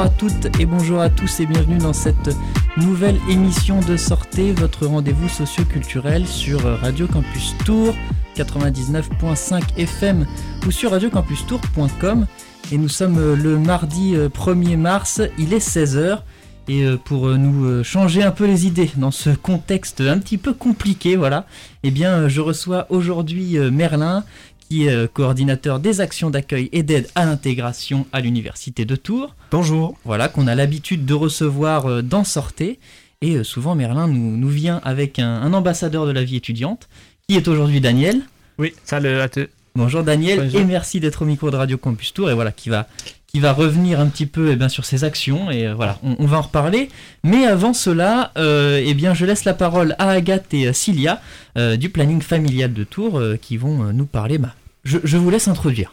Bonjour à toutes et bonjour à tous et bienvenue dans cette nouvelle émission de Sortez, votre rendez-vous socio-culturel sur Radio Campus Tour 99.5 FM ou sur radiocampustour.com. Et nous sommes le mardi 1er mars, il est 16h. Et euh, pour euh, nous euh, changer un peu les idées dans ce contexte un petit peu compliqué, voilà, eh bien, je reçois aujourd'hui Merlin, qui est coordinateur des actions d'accueil et d'aide à l'intégration à l'université de Tours. Bonjour. Voilà, qu'on a l'habitude de recevoir dans Sortez. Et souvent, Merlin nous, nous vient avec un, ambassadeur de la vie étudiante, qui est aujourd'hui Daniel. Oui, salut à tous. Bonjour Daniel, et merci d'être au micro de Radio Campus Tour, et voilà, qui va qui va revenir un petit peu eh bien, sur ses actions et euh, voilà, on, va en reparler. Mais avant cela, euh, eh bien, je laisse la parole à Agathe et Cilia euh, du planning familial de Tours qui vont nous parler. Bah, je, je, vous laisse introduire.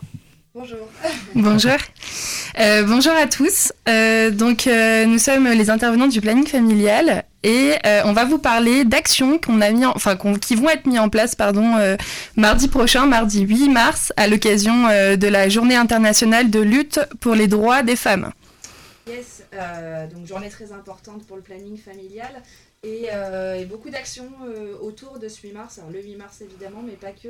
Bonjour. bonjour. bonjour à tous. donc, nous sommes les intervenants du planning familial et euh, on va vous parler d'actions qu'on a mis enfin qui vont être mises en place pardon euh, mardi prochain, mardi 8 mars, à l'occasion euh, de la Journée internationale de lutte pour les droits des femmes. Yes, donc journée très importante pour le planning familial et, beaucoup d'actions autour de ce 8 mars. Alors le 8 mars évidemment, mais pas que.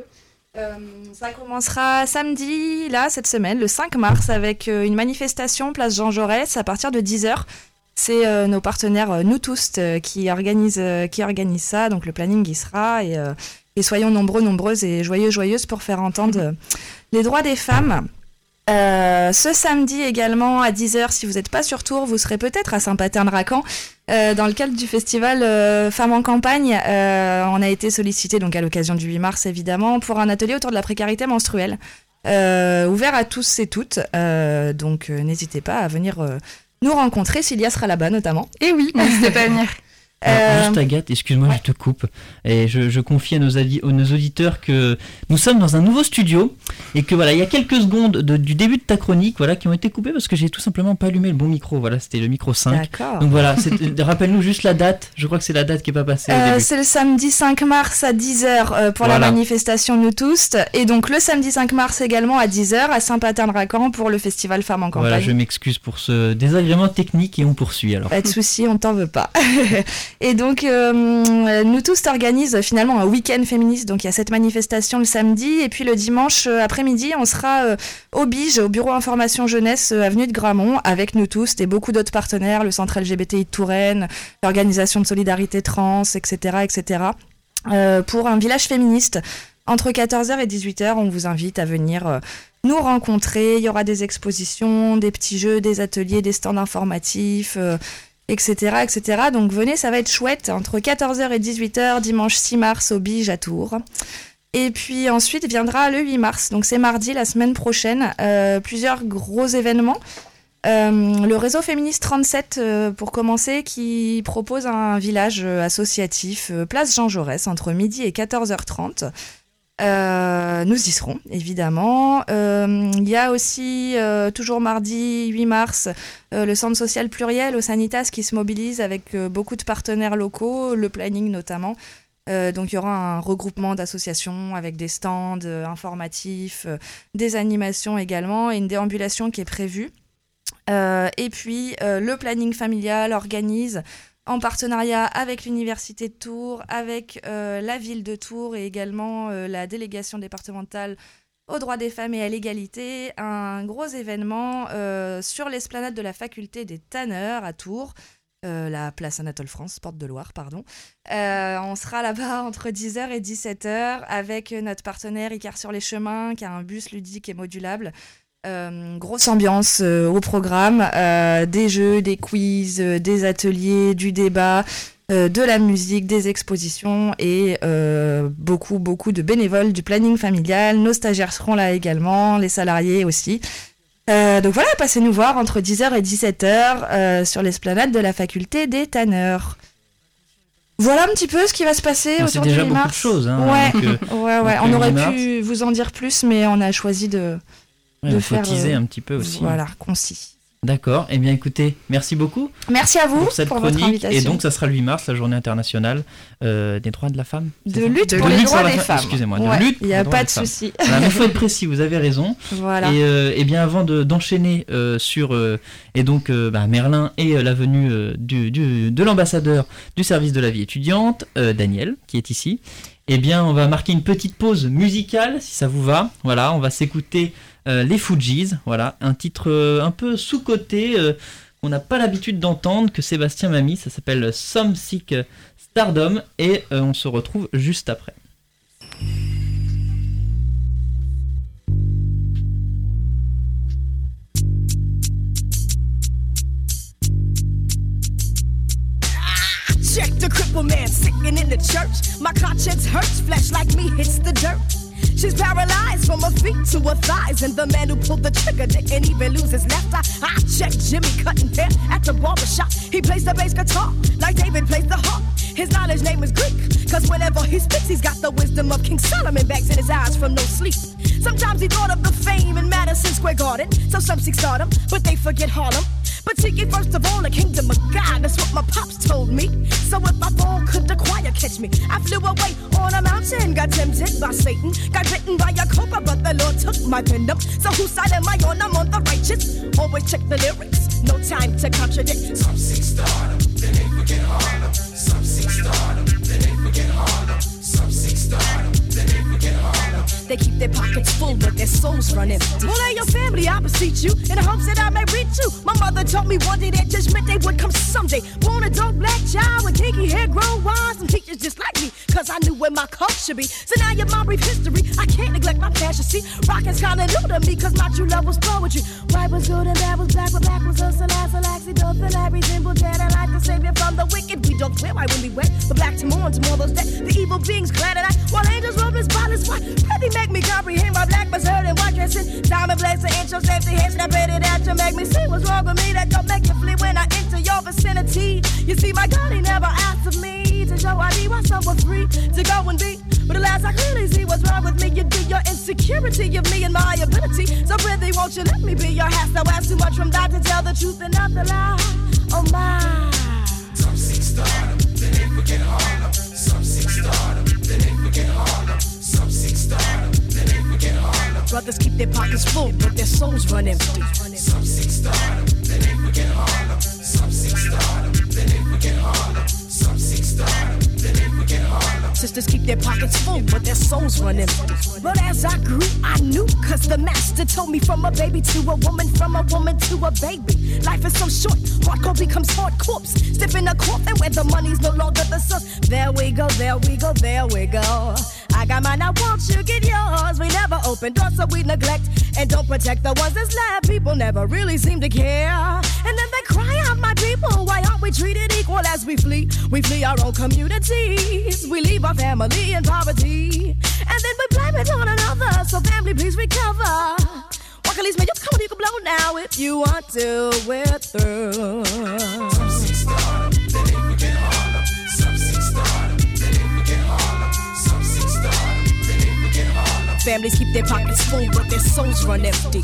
Ça commencera samedi, là, cette semaine, le 5 mars, avec une manifestation place Jean Jaurès à partir de 10h c'est euh, nos partenaires, euh, nous tous, euh, qui, organisent, qui organisent ça. Donc le planning y sera. Et, et, soyons nombreux, nombreuses et joyeux, joyeuses pour faire entendre les droits des femmes. Ce samedi également à 10h, si vous n'êtes pas sur Tours, vous serez peut-être à Saint-Patern-Racan. dans le cadre du festival Femmes en campagne, on a été sollicité, donc à l'occasion du 8 mars évidemment, pour un atelier autour de la précarité menstruelle. ouvert à tous et toutes. donc n'hésitez pas à venir nous rencontrer. Cilia sera là-bas notamment. Et oui, n'hésitez pas à venir. Euh, juste Agathe, excuse-moi, je te coupe. Et je, confie à nos, nos, auditeurs que nous sommes dans un nouveau studio et que voilà, il y a quelques secondes du début de ta chronique, voilà, qui ont été coupées parce que j'ai tout simplement pas allumé le bon micro. Voilà, c'était le micro 5. D'accord. Donc voilà, rappelle-nous juste la date. Je crois que c'est la date qui est pas passée. Euh, c'est le samedi 5 mars à 10h euh, pour la manifestation Nous Tous et donc le samedi 5 mars également à 10h à Saint-Patin-de-Racan pour le festival Femmes en campagne. Voilà, je m'excuse pour ce désagrément technique et on poursuit alors. Pas de souci, on t'en veut pas. Et donc, euh, nous tous organisons finalement un week-end féministe. Donc, il y a cette manifestation le samedi. Et puis, le dimanche euh, après-midi, on sera euh, au BIGE, au Bureau Information Jeunesse, avenue de Gramont, avec nous tous et beaucoup d'autres partenaires, le Centre LGBTI de Touraine, l'Organisation de Solidarité Trans, etc., etc., pour un village féministe. Entre 14h et 18h, on vous invite à venir nous rencontrer. Il y aura des expositions, des petits jeux, des ateliers, des stands informatifs etc.. Donc venez, ça va être chouette, entre 14h et 18h, dimanche 6 mars au Bige à Tours. Et puis ensuite viendra le 8 mars, donc c'est mardi, la semaine prochaine, euh, plusieurs gros événements. Euh, le réseau féministe 37, euh, pour commencer, qui propose un village associatif, place Jean Jaurès, entre midi et 14h30. Euh, nous y serons, évidemment. Euh, il y a aussi, euh, toujours mardi 8 mars, le Centre social pluriel au Sanitas qui se mobilise avec beaucoup de partenaires locaux, le planning notamment. donc il y aura un regroupement d'associations avec des stands informatifs, des animations également et une déambulation qui est prévue. et puis le planning familial organise en partenariat avec l'Université de Tours, avec euh, la ville de Tours et également euh, la délégation départementale aux droits des femmes et à l'égalité, un gros événement euh, sur l'esplanade de la faculté des tanneurs à Tours. la place Anatole France, porte de Loire, pardon. on sera là-bas entre 10h et 17h avec notre partenaire Icar sur les chemins, qui a un bus ludique et modulable euh, grosse ambiance euh, au programme, euh, des jeux, des quiz, des ateliers, du débat, de la musique, des expositions et beaucoup, beaucoup de bénévoles du planning familial. Nos stagiaires seront là également, les salariés aussi. donc voilà, passez nous voir entre 10h et 17h sur l'esplanade de la faculté des tanneurs. Voilà un petit peu ce qui va se passer autour du 8 mars. beaucoup de choses. Hein, ouais, ouais, ouais. On aurait pu vous en dire plus, mais on a choisi de, de faire euh, un petit peu aussi. Voilà, concis. D'accord. Eh bien, écoutez, merci beaucoup. Merci à vous pour cette chronique. Et donc, ça sera le 8 mars, la journée internationale euh, des droits de la femme. De lutte pour les droits des femmes. Excusez-moi, de lutte. Il n'y a pas de souci. il faut être précis, vous avez raison. Voilà. Et, euh, bien, avant d'enchaîner euh, sur et donc bah, Merlin et la venue du, de l'ambassadeur du service de la vie étudiante, Daniel, qui est ici. Eh bien, on va marquer une petite pause musicale, si ça vous va. Voilà, on va s'écouter euh, les Fujis, voilà, un titre euh, un peu sous-coté euh, qu'on n'a pas l'habitude d'entendre, que Sébastien m'a mis, ça s'appelle Some Sick Stardom, et on se retrouve juste après. She's paralyzed from her feet to her thighs, and the man who pulled the trigger didn't even lose his left eye. I checked Jimmy cutting hair at the barber shop. He plays the bass guitar like David plays the harp. His knowledge name is Greek, cause whenever he speaks, he's got the wisdom of King Solomon bags in his eyes from no sleep. Sometimes he thought of the fame in Madison Square Garden, so some seek stardom, but they forget Harlem. But seeking first of all the kingdom of God, that's what my pops told me. So if I fall, could the choir catch me? I flew away on a mountain, got tempted by Satan, got bitten by a cobra, but the Lord took my venom. So whose side am I on? I'm on the righteous. Always check the lyrics, no time to contradict. Some seek stardom, then they forget Harlem. Some they. Some keep their pockets full, but their souls run empty. Well, they your family, I beseech you, in the hopes that I may reach you. My mother told me one day that judgment day would come someday. Born a dark black child with kinky hair, grown wise, and teachers just like me, cause I knew where my coat should be. So now you're my brief history, I can't neglect my passion. See, rocking's kinda new to me, cause my true love was poetry. White was good and bad was black, but black was us, and as a laxy, both and I resemble dead. I like to save you don't wear white when we wet, but black to mourn tomorrow's dead. The evil beings glad at night, while angels roam in spotless white. Pretty make me comprehend why black was hurt and white dressing. Diamond blazing, inch of safety, hands head snapping at you. Make me see what's wrong with me that don't make you flee when I enter your vicinity. You see, my God, he never asked of me to show I need myself was free to go and be. But alas, I clearly see what's wrong with me. You do your insecurity of me and my ability. So, really, won't you let me be your half? So, ask too much from God to tell the truth and not the lie. Oh, my. Stardom, then they forget Harlem. Some seek stardom, then they forget Harlem. Some seek stardom, then they forget Harlem. Brothers keep their pockets full, but their souls run empty. Some stardom, then they forget Harlem. Sisters keep their pockets full, but their souls run empty. But as I grew, I knew, cause the master told me from a baby to a woman, from a woman to a baby. Life is so short, hardcore becomes hard corpse. Step in a coffin where the money's no longer the source. There we go, there we go, there we go. I got mine, I want you get yours. We never open doors, so we neglect and don't protect the ones that's left. People never really seem to care. And they cry out, my people, why aren't we treated equal as we flee? We flee our own communities. We leave our family in poverty. And then we blame it on another. So family, please recover. Walkalies, man, you come you can blow now if you want to. We're through. Families keep their pockets full, but their souls run empty.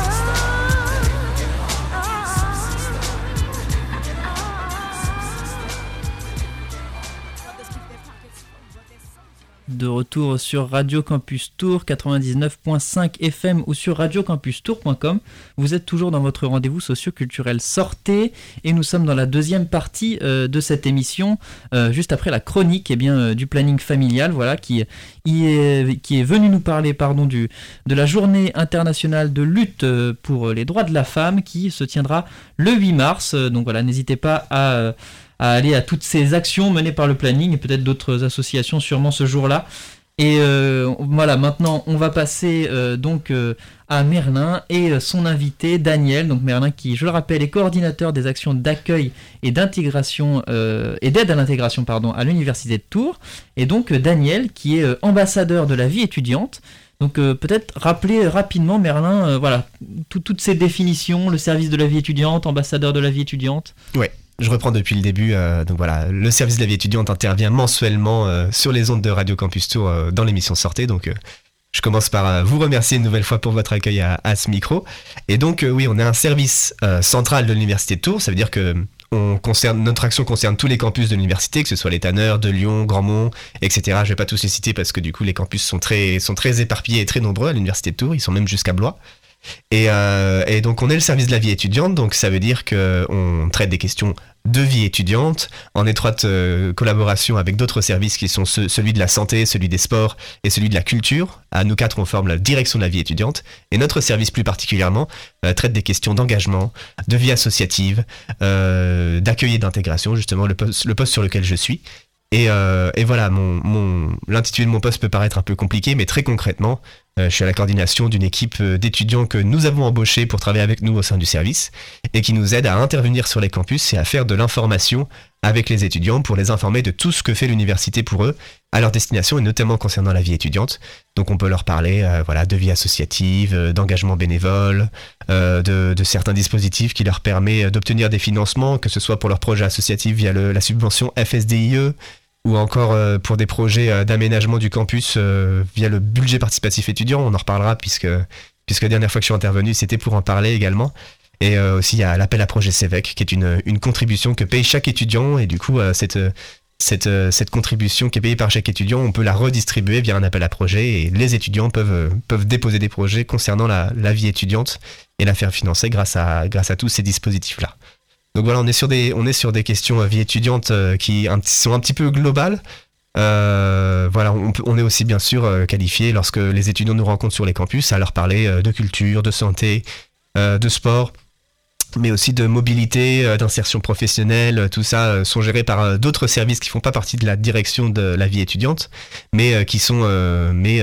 de retour sur Radio Campus Tour 99.5 FM ou sur radiocampustour.com. Vous êtes toujours dans votre rendez-vous socio-culturel Sortez et nous sommes dans la deuxième partie euh, de cette émission, euh, juste après la chronique eh bien, euh, du planning familial, voilà, qui, est, qui est venu nous parler pardon, du, de la journée internationale de lutte pour les droits de la femme qui se tiendra le 8 mars. Donc voilà, n'hésitez pas à à aller à toutes ces actions menées par le planning et peut-être d'autres associations sûrement ce jour-là. Et voilà, maintenant on va passer donc à Merlin et son invité Daniel. Donc Merlin qui, je le rappelle, est coordinateur des actions d'accueil et d'intégration et d'aide à l'intégration pardon à l'université de Tours. Et donc Daniel qui est ambassadeur de la vie étudiante. Donc euh, peut-être rappeler rapidement, Merlin, euh, voilà, toutes ces définitions, le service de la vie étudiante, ambassadeur de la vie étudiante. Oui, je reprends depuis le début. Euh, donc voilà, le service de la vie étudiante intervient mensuellement sur les ondes de Radio Campus Tour dans l'émission Sortez. Donc je commence par vous remercier une nouvelle fois pour votre accueil à, ce micro. Et donc oui, on est un service central de l'université de Tours. Ça veut dire que notre action concerne tous les campus de l'université, que ce soit les Tanneurs, de Lyon, Grandmont, etc. Je vais pas tous les citer parce que du coup les campus sont très, sont très éparpillés et très nombreux à l'université de Tours, ils sont même jusqu'à Blois. Euh, et, donc on est le service de la vie étudiante, donc ça veut dire qu'on traite des questions de vie étudiante en étroite euh, collaboration avec d'autres services qui sont celui de la santé, celui des sports et celui de la culture. À nous quatre, on forme la direction de la vie étudiante. Et notre service plus particulièrement euh, traite des questions d'engagement, de vie associative, d'accueil et d'intégration, justement le poste, sur lequel je suis. Et, voilà, l'intitulé de mon poste peut paraître un peu compliqué, mais très concrètement, je suis à la coordination d'une équipe euh, d'étudiants que nous avons embauchés pour travailler avec nous au sein du service et qui nous aide à intervenir sur les campus et à faire de l'information avec les étudiants pour les informer de tout ce que fait l'université pour eux à leur destination et notamment concernant la vie étudiante. Donc on peut leur parler euh, de vie associative, d'engagement bénévole, de, certains dispositifs qui leur permettent d'obtenir des financements, que ce soit pour leurs projets associatifs via la subvention FSDIE, ou encore euh, pour des projets euh, d'aménagement du campus euh, via le budget participatif étudiant. On en reparlera puisque, puisque la dernière fois que je suis intervenu, c'était pour en parler également. Et aussi, il y a l'appel à projet CEVEC, qui est une, une, contribution que paye chaque étudiant. Et du coup, cette, cette, cette, contribution qui est payée par chaque étudiant, on peut la redistribuer via un appel à projet. Et les étudiants peuvent, peuvent déposer des projets concernant la, la vie étudiante et la faire financer grâce à, grâce à tous ces dispositifs-là. Donc voilà, on est sur des, on est questions euh, vie étudiante euh, qui sont un petit peu globales. Euh, on, est aussi bien sûr qualifié lorsque les étudiants nous rencontrent sur les campus à leur parler de culture, de santé, de sport, mais aussi de mobilité, d'insertion professionnelle. Tout ça sont gérés par d'autres services qui font pas partie de la direction de la vie étudiante, mais qui sont, mais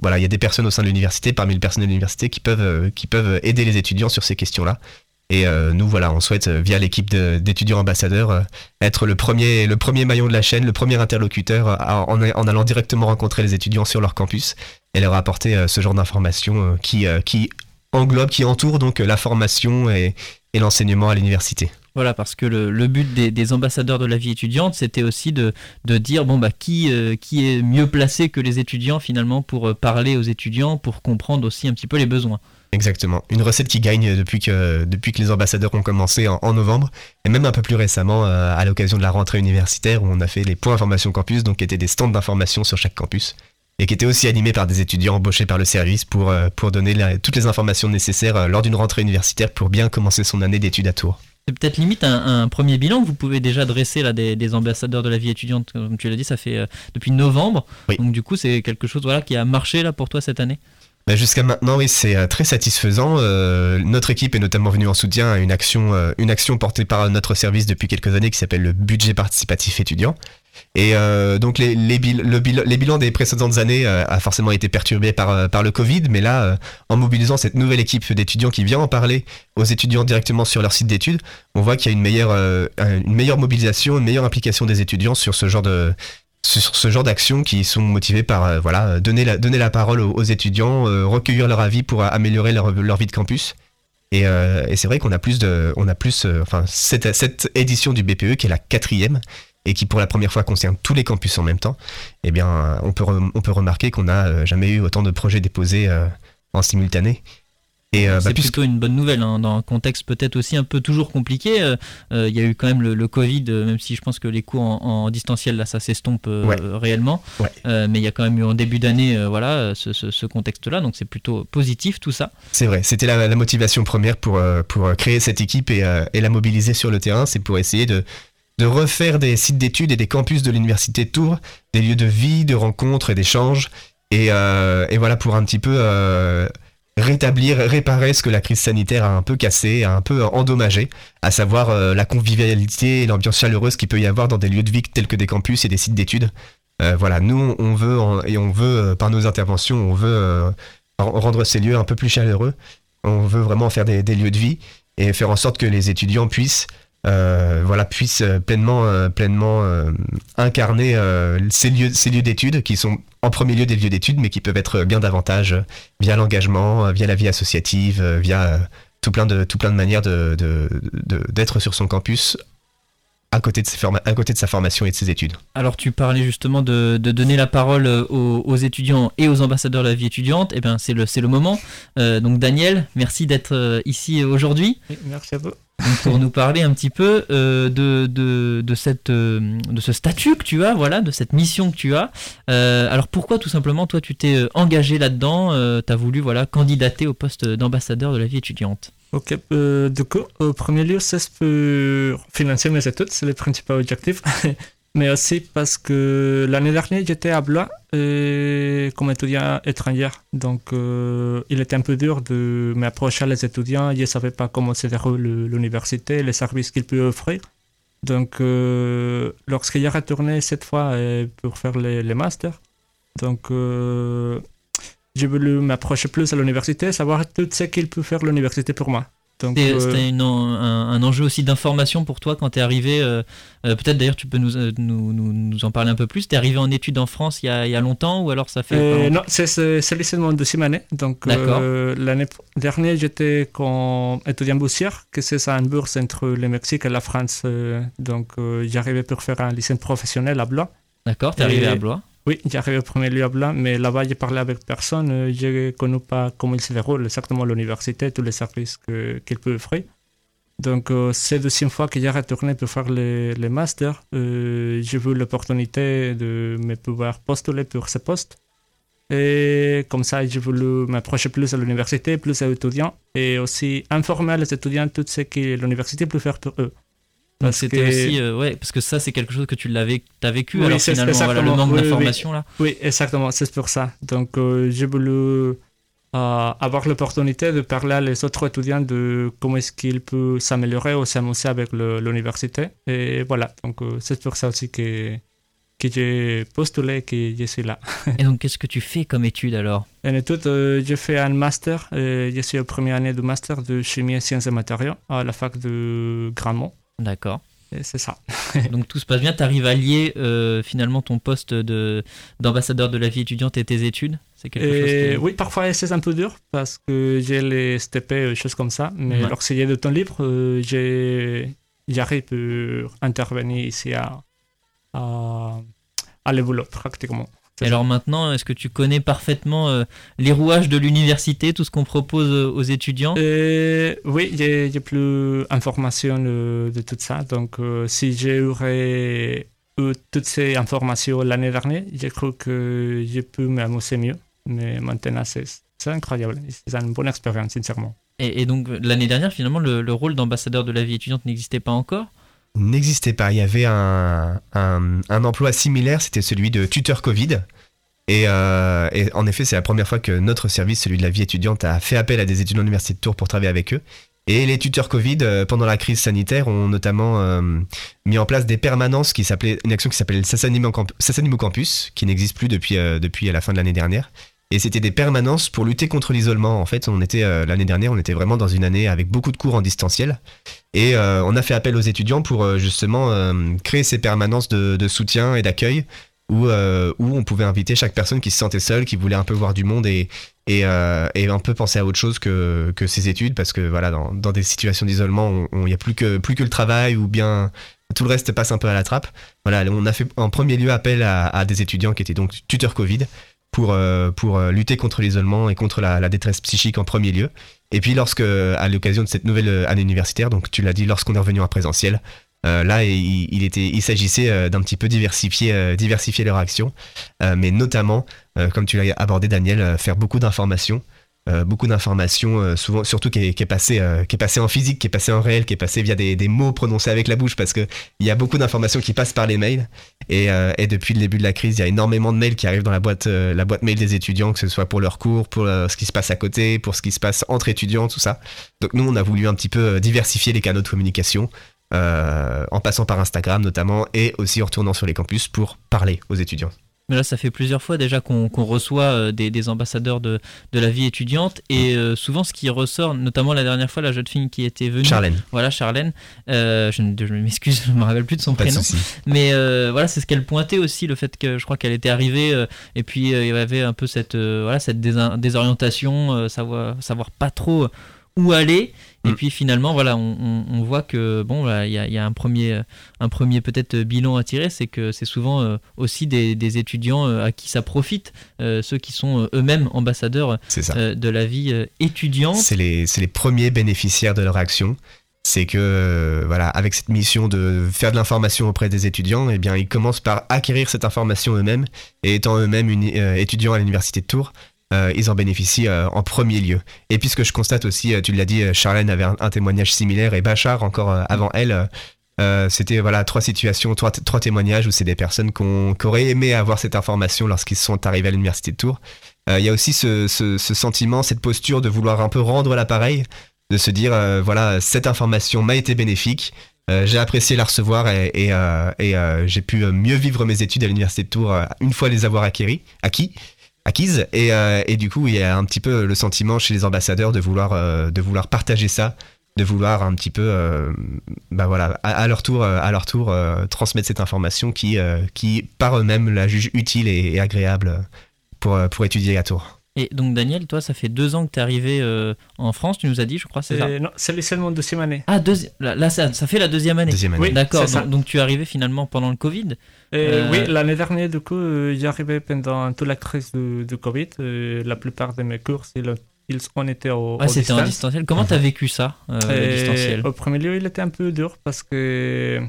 voilà, il y a des personnes au sein de l'université, parmi les personnes de l'université, qui peuvent, qui peuvent aider les étudiants sur ces questions-là. Et euh, nous, voilà, on souhaite, euh, via l'équipe d'étudiants ambassadeurs, euh, être le premier, le premier maillon de la chaîne, le premier interlocuteur en, allant directement rencontrer les étudiants sur leur campus et leur apporter ce genre d'informations qui, englobe, qui entoure donc la formation et, l'enseignement à l'université. Voilà, parce que le, but des, ambassadeurs de la vie étudiante, c'était aussi de, dire bon bah qui est mieux placé que les étudiants finalement pour parler aux étudiants, pour comprendre aussi un petit peu les besoins. Exactement. Une recette qui gagne depuis que, depuis que les ambassadeurs ont commencé en, novembre, et même un peu plus récemment euh, à l'occasion de la rentrée universitaire où on a fait les points information campus, donc qui étaient des stands d'information sur chaque campus, et qui étaient aussi animés par des étudiants embauchés par le service pour, euh, pour donner toutes les informations nécessaires euh, lors d'une rentrée universitaire pour bien commencer son année d'études à Tours. C'est peut-être limite un, premier bilan que vous pouvez déjà dresser là des, ambassadeurs de la vie étudiante, comme tu l'as dit, ça fait depuis novembre. Donc du coup, c'est quelque chose voilà, qui a marché là pour toi cette année? Bah, jusqu'à maintenant, oui, c'est euh, très satisfaisant. Euh, notre équipe est notamment venue en soutien à une action, euh, une action portée par notre service depuis quelques années qui s'appelle le budget participatif étudiant. Et donc les, les, le les, bilans des précédentes années a forcément été perturbé par, par le Covid, mais là, en mobilisant cette nouvelle équipe d'étudiants qui vient en parler aux étudiants directement sur leur site d'études, on voit qu'il y a une meilleure, une meilleure mobilisation, une meilleure implication des étudiants sur ce genre de, ce genre d'actions qui sont motivées par euh, voilà donner la, donner la parole aux, étudiants, euh, recueillir leur avis pour améliorer leur, vie de campus. Et, euh, c'est vrai qu'on a plus de, on a plus, enfin cette, édition du BPE qui est la quatrième et qui pour la première fois concerne tous les campus en même temps. Eh bien, on peut remarquer qu'on n'a jamais eu autant de projets déposés en simultané. Euh, c'est bah, plutôt une bonne nouvelle hein, dans un contexte peut-être aussi un peu toujours compliqué. Euh, euh, il y a eu quand même le, Covid, même si je pense que les cours en, distanciel là ça s'estompe réellement. mais il y a quand même eu en début d'année voilà ce, contexte-là, donc c'est plutôt positif tout ça. C'est vrai, c'était la, motivation première pour, pour créer cette équipe et, la mobiliser sur le terrain, c'est pour essayer de, de refaire des sites d'études et des campus de l'université de Tours, des lieux de vie, de rencontres et d'échanges. Et, et, voilà pour un petit peu rétablir, réparer ce que la crise sanitaire a un peu cassé, a un peu endommagé, à savoir euh, la convivialité et l'ambiance chaleureuse qu'il peut y avoir dans des lieux de vie tels que des campus et des sites d'études. voilà, nous, on veut, et on veut, par nos interventions, on veut rendre ces lieux un peu plus chaleureux. On veut vraiment faire des, lieux de vie et faire en sorte que les étudiants puissent voilà, puissent pleinement, pleinement incarner ces lieux, ces lieux d'études qui sont en premier lieu des lieux d'études, mais qui peuvent être bien davantage via l'engagement, via la vie associative, via tout plein de, tout plein de manières d'être de, sur son campus à côté, de ses à côté de sa formation et de ses études. Alors tu parlais justement de, donner la parole euh, aux, étudiants et aux ambassadeurs de la vie étudiante. Et eh bien c'est le, le moment. Euh, donc Daniel, merci d'être euh, ici aujourd'hui. merci à vous. Pour nous parler un petit peu de, de, de, cette, de ce statut que tu as, voilà, de cette mission que tu as. alors pourquoi tout simplement toi tu t'es engagé là-dedans, tu as voulu voilà, candidater au poste d'ambassadeur de la vie étudiante? Ok, euh, du coup, au premier lieu, c'est pour financer mes études, c'est le principal objectif. Mais aussi parce que l'année dernière, j'étais à Blois euh, comme étudiant étranger. Donc, euh, il était un peu dur de m'approcher les étudiants. Je ne savais pas comment se déroule l'université, les services qu'il peut offrir. Donc, euh, lorsque j'ai retourné cette fois pour faire les, les masters, donc j'ai voulu m'approcher plus à l'université, savoir tout ce qu'il peut faire l'université pour moi. C'était euh, un, enjeu aussi d'information pour toi quand tu es arrivé. Euh, euh, peut-être d'ailleurs tu peux nous, nous, nous, en parler un peu plus. Tu es arrivé en études en France il y a, il y a longtemps ou alors ça fait. non, c'est c'est mon deuxième année. Donc l'année dernière j'étais comme étudiant boursière, que c'est ça une bourse entre le Mexique et la France. donc j'arrivais pour faire un lycée professionnel à Blois. D'accord, tu es arrivé à Blois. Oui, j'arrive au premier lieu à Blanc, mais là-bas, j'ai parlé avec personne. Euh, je ne connais pas comment il se déroule exactement l'université, tous les services qu'il peut offrir. Donc, euh, c'est la deuxième fois que j'ai retourné pour faire les, les masters. Euh, j'ai eu l'opportunité de me pouvoir postuler pour ce poste. Et comme ça, j'ai voulu m'approcher plus à l'université, plus aux étudiants, et aussi informer les étudiants tout ce que l'université peut faire pour eux. Parce c'était aussi, euh, ouais, parce que ça, c'est quelque chose que tu l'avais, as vécu, alors finalement, voilà, le manque d'information là. Oui, exactement, c'est pour ça. Donc, euh, j'ai voulu euh, avoir l'opportunité de parler à les autres étudiants de comment est-ce qu'ils peuvent s'améliorer ou s'amuser avec l'université. Et voilà, donc c'est pour ça aussi que, que j'ai postulé que je suis là. et donc, qu'est-ce que tu fais comme étude alors? En étude, j'ai fait un master, je suis en première année de master de chimie et sciences et matériaux à la fac de Grandmont. D'accord. C'est ça. Donc tout se passe bien, tu arrives à lier euh, finalement ton poste de, d'ambassadeur de la vie étudiante et tes études? C'est quelque chose Oui, parfois c'est un peu dur parce que j'ai les STP, euh, choses comme ça, mais ouais. lorsqu'il y a de temps libre, euh, j'arrive pour intervenir ici à, à, à pratiquement. Et alors maintenant, est-ce que tu connais parfaitement euh, les rouages de l'université, tout ce qu'on propose euh, aux étudiants? Euh, Oui, j'ai plus d'informations de, tout ça. Donc, si j'aurais eu toutes ces informations l'année dernière, je crois que j'ai pu m'amuser mieux. Mais maintenant, c'est incroyable. C'est une bonne expérience, sincèrement. Et, donc, l'année dernière, finalement, le rôle d'ambassadeur de la vie étudiante n'existait pas encore? N'existait pas. Il y avait un, un, emploi similaire, c'était celui de tuteur Covid. Euh, et, en effet, c'est la première fois que notre service, celui de la vie étudiante, a fait appel à des étudiants de l'Université de Tours pour travailler avec eux. Et les tuteurs Covid, euh, pendant la crise sanitaire, ont notamment euh, mis en place des permanences qui s'appelaient, une action qui s'appelait le Sassanimo Campus, qui n'existe plus depuis, depuis la fin de l'année dernière. Et c'était des permanences pour lutter contre l'isolement. En fait, on était l'année dernière, on était vraiment dans une année avec beaucoup de cours en distanciel. Et euh, on a fait appel aux étudiants pour euh, justement euh, créer ces permanences de, soutien et d'accueil où, où on pouvait inviter chaque personne qui se sentait seule, qui voulait un peu voir du monde et, et, un peu penser à autre chose que, que ses études, parce que voilà, dans, dans des situations d'isolement, il n'y a plus que, plus que le travail ou bien tout le reste passe un peu à la trappe. Voilà, on a fait en premier lieu appel à, des étudiants qui étaient donc tuteurs Covid pour, pour lutter contre l'isolement et contre la, détresse psychique en premier lieu. Et puis lorsque, à l'occasion de cette nouvelle euh, année universitaire, donc tu l'as dit, lorsqu'on est revenu en présentiel, euh, là, il, était, il s'agissait euh, d'un petit peu diversifier, diversifier leur action, mais notamment, comme tu l'as abordé, Daniel, faire beaucoup d'informations euh, beaucoup d'informations, euh, souvent, surtout qui est, qui euh, en physique, qui est passé en réel, qui est passé via des, mots prononcés avec la bouche, parce que il y a beaucoup d'informations qui passent par les mails. Et, et, depuis le début de la crise, il y a énormément de mails qui arrivent dans la boîte, la boîte mail des étudiants, que ce soit pour leurs cours, pour ce qui se passe à côté, pour ce qui se passe entre étudiants, tout ça. Donc nous, on a voulu un petit peu diversifier les canaux de communication. en passant par Instagram notamment et aussi en retournant sur les campus pour parler aux étudiants. Mais là, ça fait plusieurs fois déjà qu'on reçoit euh, des, ambassadeurs de, la vie étudiante. Et euh, souvent, ce qui ressort, notamment la dernière fois, la jeune fille qui était venue. Charlène. Voilà, Charlène. Euh, je, m'excuse, je ne me rappelle plus de son prénom. Mais voilà, c'est ce qu'elle pointait aussi, le fait que je crois qu'elle était arrivée. et puis, il y avait un peu cette, voilà, cette désorientation, savoir, savoir pas trop où aller. Et mm. puis finalement, voilà, on, voit que bon, il y, a, un premier, un premier peut-être bilan à tirer, c'est que c'est souvent euh, aussi des, étudiants euh, à qui ça profite, euh, ceux qui sont eux-mêmes ambassadeurs de la vie étudiante. C'est les, les premiers bénéficiaires de leur action c'est que voilà, avec cette mission de faire de l'information auprès des étudiants, eh bien, ils commencent par acquérir cette information eux-mêmes et étant eux-mêmes étudiants à l'université de Tours, euh, ils en bénéficient euh, en premier lieu. Et puisque je constate aussi, euh, tu l'as dit, Charlène avait un, témoignage similaire et Bachar encore avant elle. c'était voilà trois situations, trois, témoignages où c'est des personnes qui auraient aimé avoir cette information lorsqu'ils sont arrivés à l'université de Tours. Il y a aussi ce, sentiment, cette posture de vouloir un peu rendre l'appareil, de se dire voilà cette information m'a été bénéfique, j'ai apprécié la recevoir et, et j'ai pu mieux vivre mes études à l'université de Tours une fois les avoir acquis acquise. Et, euh, et, du coup, il y a un petit peu le sentiment chez les ambassadeurs de vouloir, euh, de vouloir partager ça, de vouloir un petit peu, euh, bah voilà, à, leur tour, à leur tour, transmettre cette information qui, qui par eux-mêmes la jugent utile et, agréable pour, pour étudier à Tours. Et donc Daniel, toi, ça fait deux ans que tu es arrivé en France, tu nous as dit, je crois, c'est ça Non, c'est seulement deuxième année. Ah, là, ça, ça, fait la deuxième année. Deuxième année. Oui, D'accord, donc, donc, tu es arrivé finalement pendant le Covid euh, oui, l'année dernière, du coup, euh, j'ai arrivé pendant toute la crise du, Covid. Euh, la plupart de mes cours, ils ont été au, ah, c'était en distanciel. Comment tu as vécu ça, le distanciel Au premier lieu, il était un peu dur parce que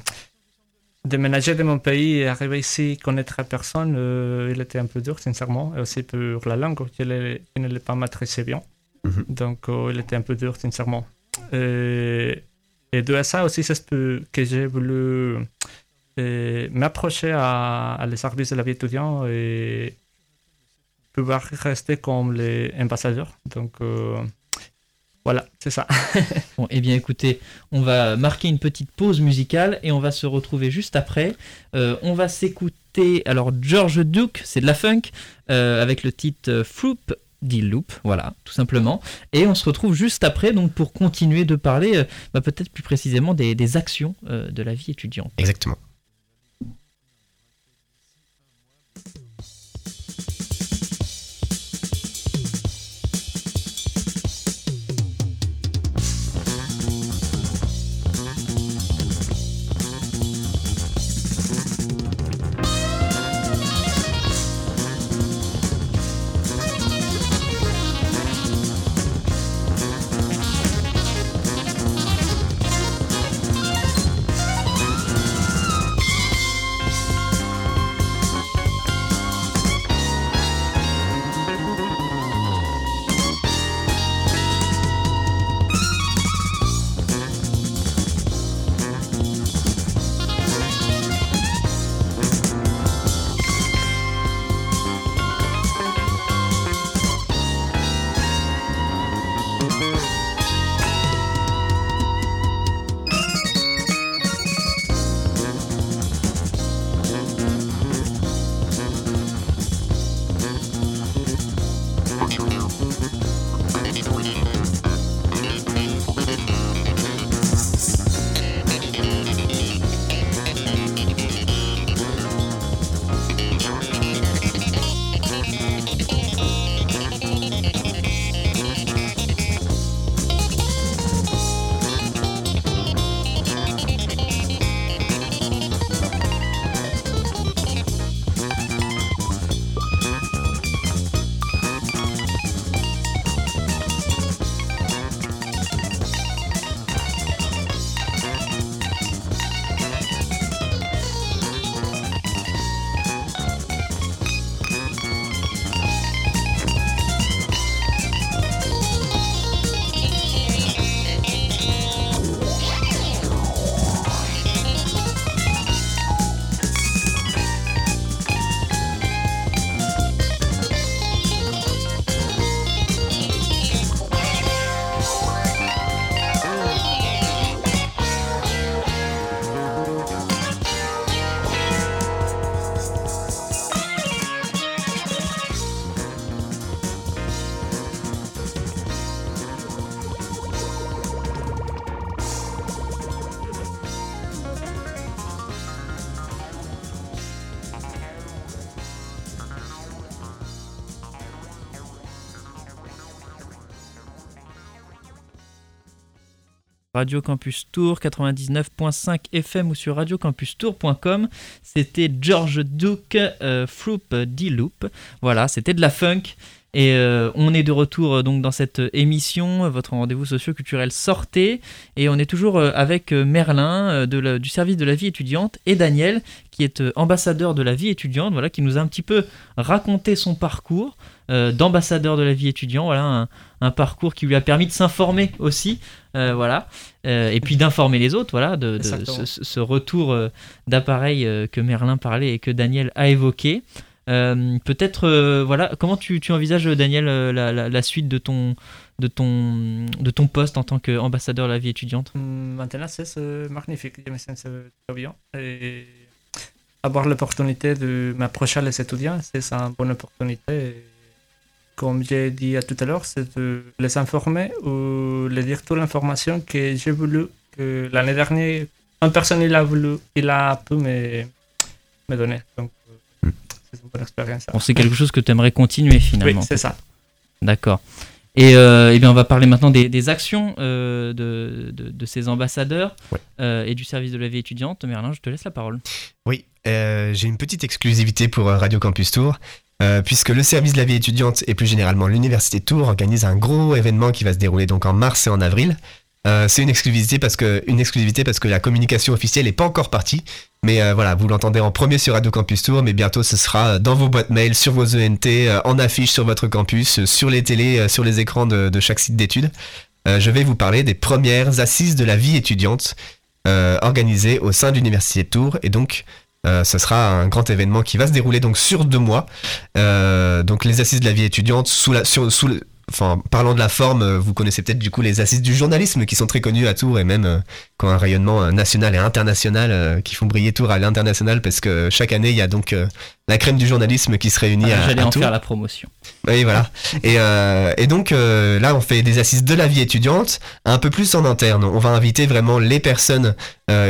déménager de mon pays et arriver ici, connaître personne, il était un peu dur, sincèrement. Et aussi pour la langue, je ne l'ai pas maîtrisé bien. Mhm. Donc, il était un peu dur, sincèrement. Et, et de ça aussi, c'est ce que j'ai voulu m'approcher à, à les services de la vie étudiante et pouvoir rester comme les ambassadeurs. Donc euh, voilà, c'est ça. bon, eh bien écoutez, on va marquer une petite pause musicale et on va se retrouver juste après. Euh, on va s'écouter, alors George Duke, c'est de la funk, euh, avec le titre Floop D-Loop, voilà, tout simplement. Et on se retrouve juste après donc pour continuer de parler bah, peut-être plus précisément des, des actions de la vie étudiante. Exactement. Radio Campus Tour 99.5 FM ou sur radiocampustour.com. C'était George Duke, euh, Floop D-Loop. Voilà, c'était de la funk. Et euh, on est de retour euh, donc dans cette émission, votre rendez-vous socio-culturel sortez. Et on est toujours euh, avec euh, Merlin euh, du service de la vie étudiante et Daniel qui est euh, ambassadeur de la vie étudiante, voilà, qui nous a un petit peu raconté son parcours euh, d'ambassadeur de la vie étudiante. Voilà, un, un parcours qui lui a permis de s'informer aussi, euh, voilà, Euh, et puis d'informer les autres, voilà, de, ce, ce retour d'appareil que Merlin parlait et que Daniel a évoqué. Peut-être, voilà, comment tu, tu envisages, Daniel, la, la- la suite de ton, de, ton, de ton poste en tant qu'ambassadeur de la vie étudiante? Maintenant, c'est c'est magnifique. Je me sens très bien. Et avoir l'opportunité de m'approcher les étudiants, c'est une bonne opportunité. Et Comme j'ai dit à tout à l'heure, c'est de les informer ou leur dire toute l'information que j'ai voulu, que l'année dernière, une personne il a voulu, il a pu me, me donner. Donc, euh, c'est une bonne expérience. Bon, C'est quelque chose que tu aimerais continuer Oui, finalement. c'est ça. D'accord. Et, euh, eh bien, on va parler maintenant des, des actions euh, de, de, de ces ambassadeurs Ouais. euh, et du service de la vie étudiante. Merlin, je te laisse la parole. Oui, euh, j'ai une petite exclusivité pour Radio Campus Tour, euh, puisque le service de la vie étudiante et plus généralement l'université de Tours organise un gros événement qui va se dérouler donc en mars et en avril. Euh, c'est une exclusivité parce que une exclusivité parce que la communication officielle n'est pas encore partie, mais euh, voilà, vous l'entendez en premier sur Radio Campus Tour, mais bientôt ce sera dans vos boîtes mail, sur vos ENT, en affiche sur votre campus, sur les télés, sur les écrans de, chaque site d'études. Je vais vous parler des premières assises de la vie étudiante organisées au sein de l'université de Tours et donc ce sera un grand événement qui va se dérouler donc sur deux mois. Euh, donc les assises de la vie étudiante sous le- Enfin, parlant de la forme, euh, vous connaissez peut-être du coup les assises du journalisme qui sont très connues à Tours et même euh, qui ont un rayonnement euh, national et international euh, qui font briller Tours à l'international parce que chaque année il y a donc euh, la crème du journalisme qui se réunit Ah, à, J'allais à en faire la promotion. Oui, voilà. Et, et donc là, on fait des assises de la vie étudiante, un peu plus en interne. On va inviter vraiment les personnes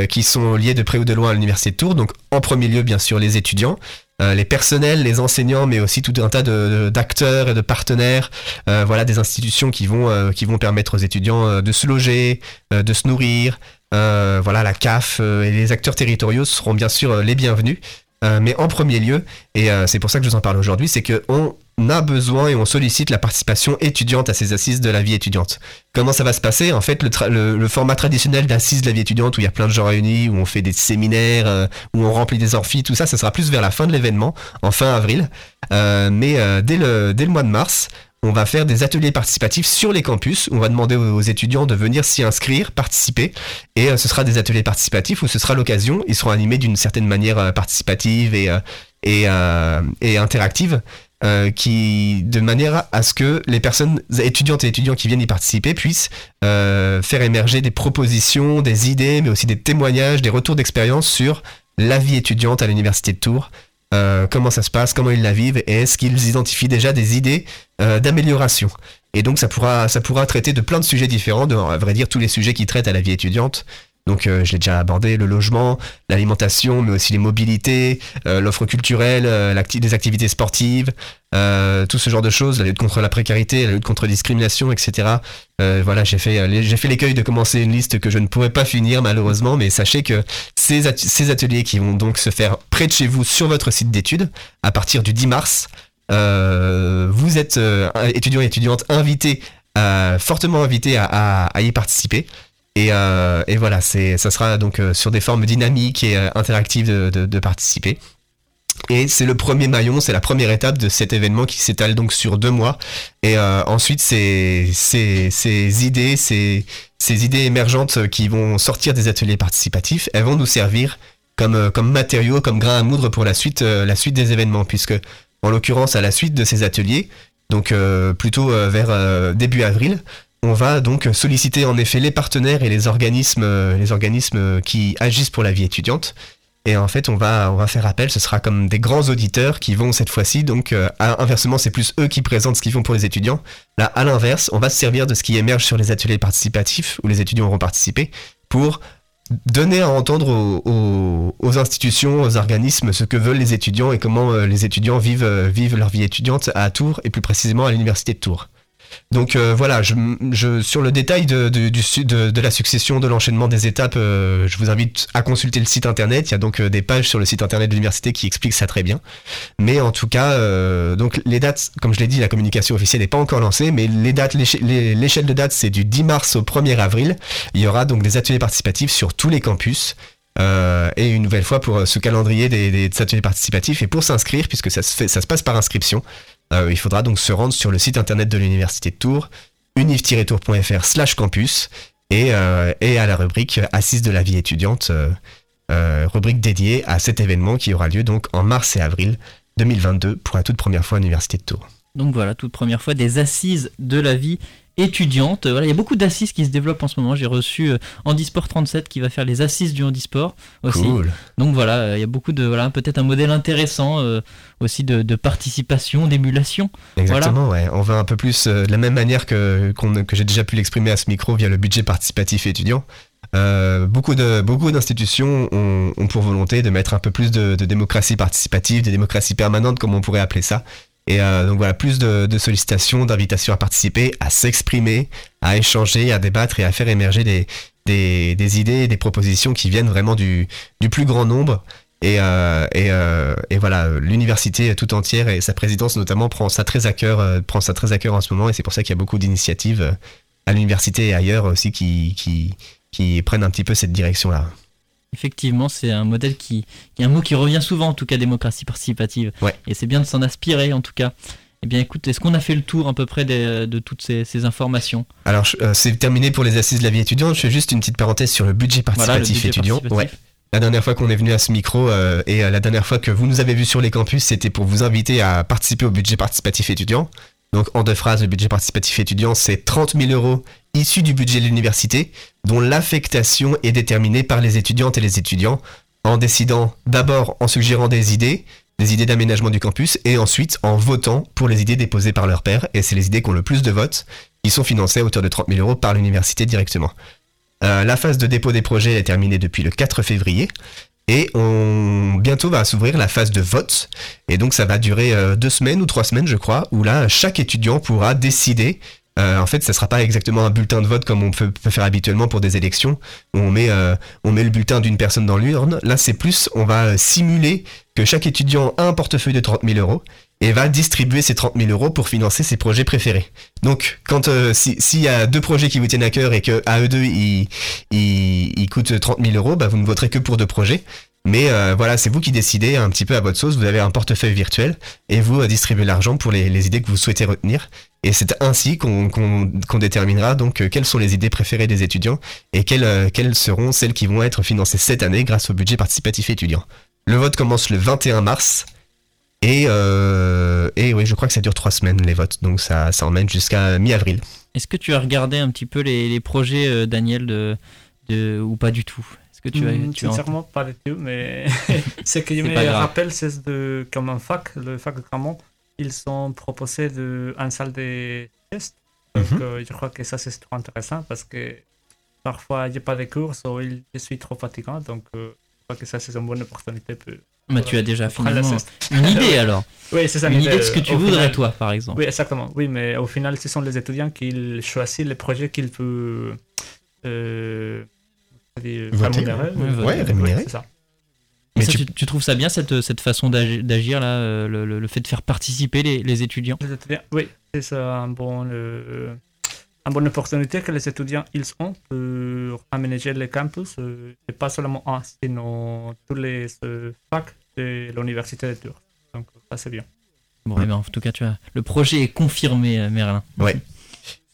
qui sont liées de près ou de loin à l'université de Tours. Donc en premier lieu, bien sûr, les étudiants. Euh, les personnels, les enseignants, mais aussi tout un tas de- de- d'acteurs et de partenaires, euh, voilà des institutions qui vont euh, qui vont permettre aux étudiants euh, de se loger, euh, de se nourrir. Voilà, la CAF et les acteurs territoriaux seront bien sûr les bienvenus. Mais en premier lieu, et c'est pour ça que je vous en parle aujourd'hui, c'est que on a besoin et on sollicite la participation étudiante à ces assises de la vie étudiante. Comment ça va se passer? En fait, le, le- le format traditionnel d'assises de la vie étudiante où il y a plein de gens réunis, où on fait des séminaires, euh, où on remplit des amphis, tout ça, ça sera plus vers la fin de l'événement, en fin avril. Euh, mais euh, dès, le, dès le mois de mars, on va faire des ateliers participatifs sur les campus. On va demander aux, étudiants de venir s'y inscrire, participer. Et euh, ce sera des ateliers participatifs où ce sera l'occasion. Ils seront animés d'une certaine manière participative et, et, et interactive. Euh, qui, de manière à ce que les personnes étudiantes et étudiants qui viennent y participer puissent euh, faire émerger des propositions, des idées, mais aussi des témoignages, des retours d'expérience sur la vie étudiante à l'université de Tours, euh, comment ça se passe, comment ils la vivent, et est-ce qu'ils identifient déjà des idées d'amélioration. Et donc ça pourra, ça pourra traiter de plein de sujets différents, de, à vrai dire tous les sujets qui traitent à la vie étudiante. Donc euh, je l'ai déjà abordé, le logement, l'alimentation, mais aussi les mobilités, euh, l'offre culturelle, euh, des activités sportives, tout ce genre de choses, la lutte contre la précarité, la lutte contre la discrimination, etc. Voilà, j'ai fait, les- l'écueil de commencer une liste que je ne pourrais pas finir malheureusement, mais sachez que ces, at- ces ateliers qui vont donc se faire près de chez vous sur votre site d'études à partir du 10 mars, vous êtes étudiants et étudiantes invités, fortement invités à y participer. Et, euh, et voilà, ça sera donc euh, sur des formes dynamiques et euh, interactives de, participer. Et c'est le premier maillon, c'est la première étape de cet événement qui s'étale donc sur deux mois. Et ensuite, ces, idées, ces, idées émergentes qui vont sortir des ateliers participatifs, elles vont nous servir comme, comme matériaux, comme grain à moudre pour la suite, des événements, puisque en l'occurrence à la suite de ces ateliers, donc plutôt vers début avril, on va donc solliciter en effet les partenaires et les organismes, euh, qui agissent pour la vie étudiante. Et en fait, on va, faire appel, ce sera comme des grands auditeurs qui vont cette fois-ci, donc euh, inversement, c'est plus eux qui présentent ce qu'ils font pour les étudiants. Là, à l'inverse, on va se servir de ce qui émerge sur les ateliers participatifs, où les étudiants auront participé, pour donner à entendre aux, institutions, aux organismes, ce que veulent les étudiants et comment euh, les étudiants vivent, vivent leur vie étudiante à Tours, et plus précisément à l'université de Tours. Donc euh, voilà, sur le détail de, la succession, de l'enchaînement des étapes, euh, je vous invite à consulter le site internet. Il y a donc euh, des pages sur le site internet de l'université qui expliquent ça très bien. Mais en tout cas, les dates, comme je l'ai dit, la communication officielle n'est pas encore lancée, mais l'échelle de date, c'est du 10 mars au 1er avril. Il y aura donc des ateliers participatifs sur tous les campus. Et une nouvelle fois pour ce calendrier des, ateliers participatifs et pour s'inscrire, puisque ça se, passe par inscription, il faudra donc se rendre sur le site internet de l'Université de Tours, univ-tours.fr slash campus, et, euh, et à la rubrique Assise de la vie étudiante, euh, euh, rubrique dédiée à cet événement qui aura lieu donc en mars et avril 2022 pour la toute première fois à l'Université de Tours. Donc voilà, toute première fois des assises de la vie étudiante. Voilà, il y a beaucoup d'assises qui se développent en ce moment. J'ai reçu euh, Handisport 37 qui va faire les assises du handisport aussi. Cool. Donc voilà, euh, il y a beaucoup de voilà, peut-être un modèle intéressant euh, aussi de, de participation, d'émulation. Exactement, ouais. On va un peu plus euh, de la même manière que, qu'on- que j'ai déjà pu l'exprimer à ce micro via le budget participatif étudiant. Euh, beaucoup de beaucoup d'institutions ont, ont pour volonté de mettre un peu plus de, de démocratie participative, de démocratie permanente comme on pourrait appeler ça. Et euh, donc voilà, plus de, sollicitations, d'invitations à participer, à s'exprimer, à échanger, à débattre et à faire émerger des, idées et des propositions qui viennent vraiment du, plus grand nombre. Et, euh, euh, et voilà, l'université tout entière et sa présidence notamment prend ça très à cœur, prend ça très à cœur en ce moment. Et c'est pour ça qu'il y a beaucoup d'initiatives à l'université et ailleurs aussi qui prennent un petit peu cette direction-là. Effectivement, c'est un modèle qui, qui est un mot qui revient souvent, en tout cas, démocratie participative. Ouais. Et c'est bien de s'en aspirer, en tout cas. Eh bien, écoute, est-ce qu'on a fait le tour à peu près de toutes ces, ces informations? Alors, euh, c'est terminé pour les assises de la vie étudiante. Je fais juste une petite parenthèse sur le budget Voilà, le participatif budget étudiant. participatif. Ouais. La dernière fois qu'on est venu à ce micro euh, et euh, la dernière fois que vous nous avez vus sur les campus, c'était pour vous inviter à participer au budget participatif étudiant. Donc, en deux phrases, le budget participatif étudiant, c'est 30 000 euros issus du budget de l'université, dont l'affectation est déterminée par les étudiantes et les étudiants, en décidant d'abord en suggérant des idées, des idées d'aménagement du campus, et ensuite en votant pour les idées déposées par leur père, et c'est les idées qui ont le plus de votes, qui sont financées à hauteur de 30 000 euros par l'université directement. Euh, la phase de dépôt des projets est terminée depuis le 4 février. Et on bientôt va s'ouvrir la phase de vote. Et donc ça va durer euh, deux semaines ou trois semaines, je crois, où là, chaque étudiant pourra décider. Euh, en fait, ça sera pas exactement un bulletin de vote comme on peut, faire habituellement pour des élections, où on met, euh, on met le bulletin d'une personne dans l'urne. Là, c'est plus, on va euh, simuler que chaque étudiant a un portefeuille de 30 000 euros et va distribuer ces 30 000 euros pour financer ses projets préférés. Donc, quand si- s'il y a deux projets qui vous tiennent à cœur et que eux deux ils coûtent 30 000 euros, bah, vous ne voterez que pour deux projets. Mais euh, voilà, c'est vous qui décidez un petit peu à votre sauce. Vous avez un portefeuille virtuel et vous euh, distribuez l'argent pour les, idées que vous souhaitez retenir. Et c'est ainsi qu'on déterminera donc euh, quelles sont les idées préférées des étudiants et quelles, seront celles qui vont être financées cette année grâce au budget participatif étudiant. Le vote commence le 21 mars. Et, et oui, je crois que ça dure trois semaines les votes, donc ça, ça emmène jusqu'à mi-avril. Est-ce que tu as regardé un petit peu les, projets, Daniel, de, ou pas du tout? Est-ce que tu as, Hmm, tu as- Sincèrement, pas du tout, mais ce qui C'est me rappelle, c'est de, comme un fac, le fac de ils ont proposé de, une salle de test. Donc, Mhm. euh, je crois que ça, c'est trop intéressant parce que parfois, il n'y a pas de cours ou il- je suis trop fatigant. Donc, euh, je crois que ça, c'est une bonne opportunité pour Bah, tu as déjà finalement une idée alors. Oui, c'est ça. Une idée de ce que tu voudrais, final. toi, par exemple. Oui, exactement. Oui, mais au final, ce sont les étudiants qui choisissent les projets qu'ils peuvent euh, Voter, rémunérer. ouais. Ouais, Oui, rémunérer. c'est ça. Mais ça, tu- tu... tu trouves ça bien, cette, cette façon d'agi- d'agir, là, euh, le, le- le fait de faire participer les, les étudiants? Oui, c'est ça un bon, euh, une bonne opportunité que les étudiants ils ont pour aménager les campus, euh, et pas seulement un, sinon tous les euh, facs de l'université de Tours. Donc ça c'est bien. Bon, eh ben, en tout cas, tu as... le projet est confirmé, Merlin.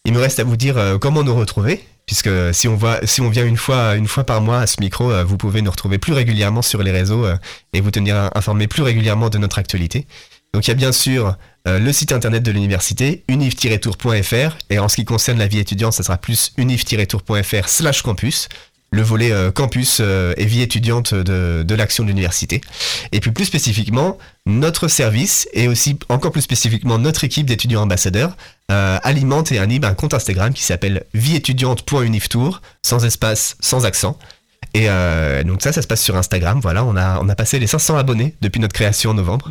Il me reste à vous dire comment nous retrouver, puisque si on, voit, si on vient une fois, une fois par mois à ce micro, euh, vous pouvez nous retrouver plus régulièrement sur les réseaux euh, et vous tenir informé plus régulièrement de notre actualité. Donc il y a bien sûr euh, le site internet de l'université, univ-tour.fr, et en ce qui concerne la vie étudiante, ça sera plus univ-tour.fr slash campus, le volet euh, campus euh, et vie étudiante de, de l'action de l'université. Et puis plus spécifiquement, notre service, et aussi encore plus spécifiquement notre équipe d'étudiants ambassadeurs, euh, alimente et anime un compte Instagram qui s'appelle vieétudiante.uniftour, sans espace, sans accent. Et donc ça, ça se passe sur Instagram. Voilà, on a, on a passé les 500 abonnés depuis notre création en novembre.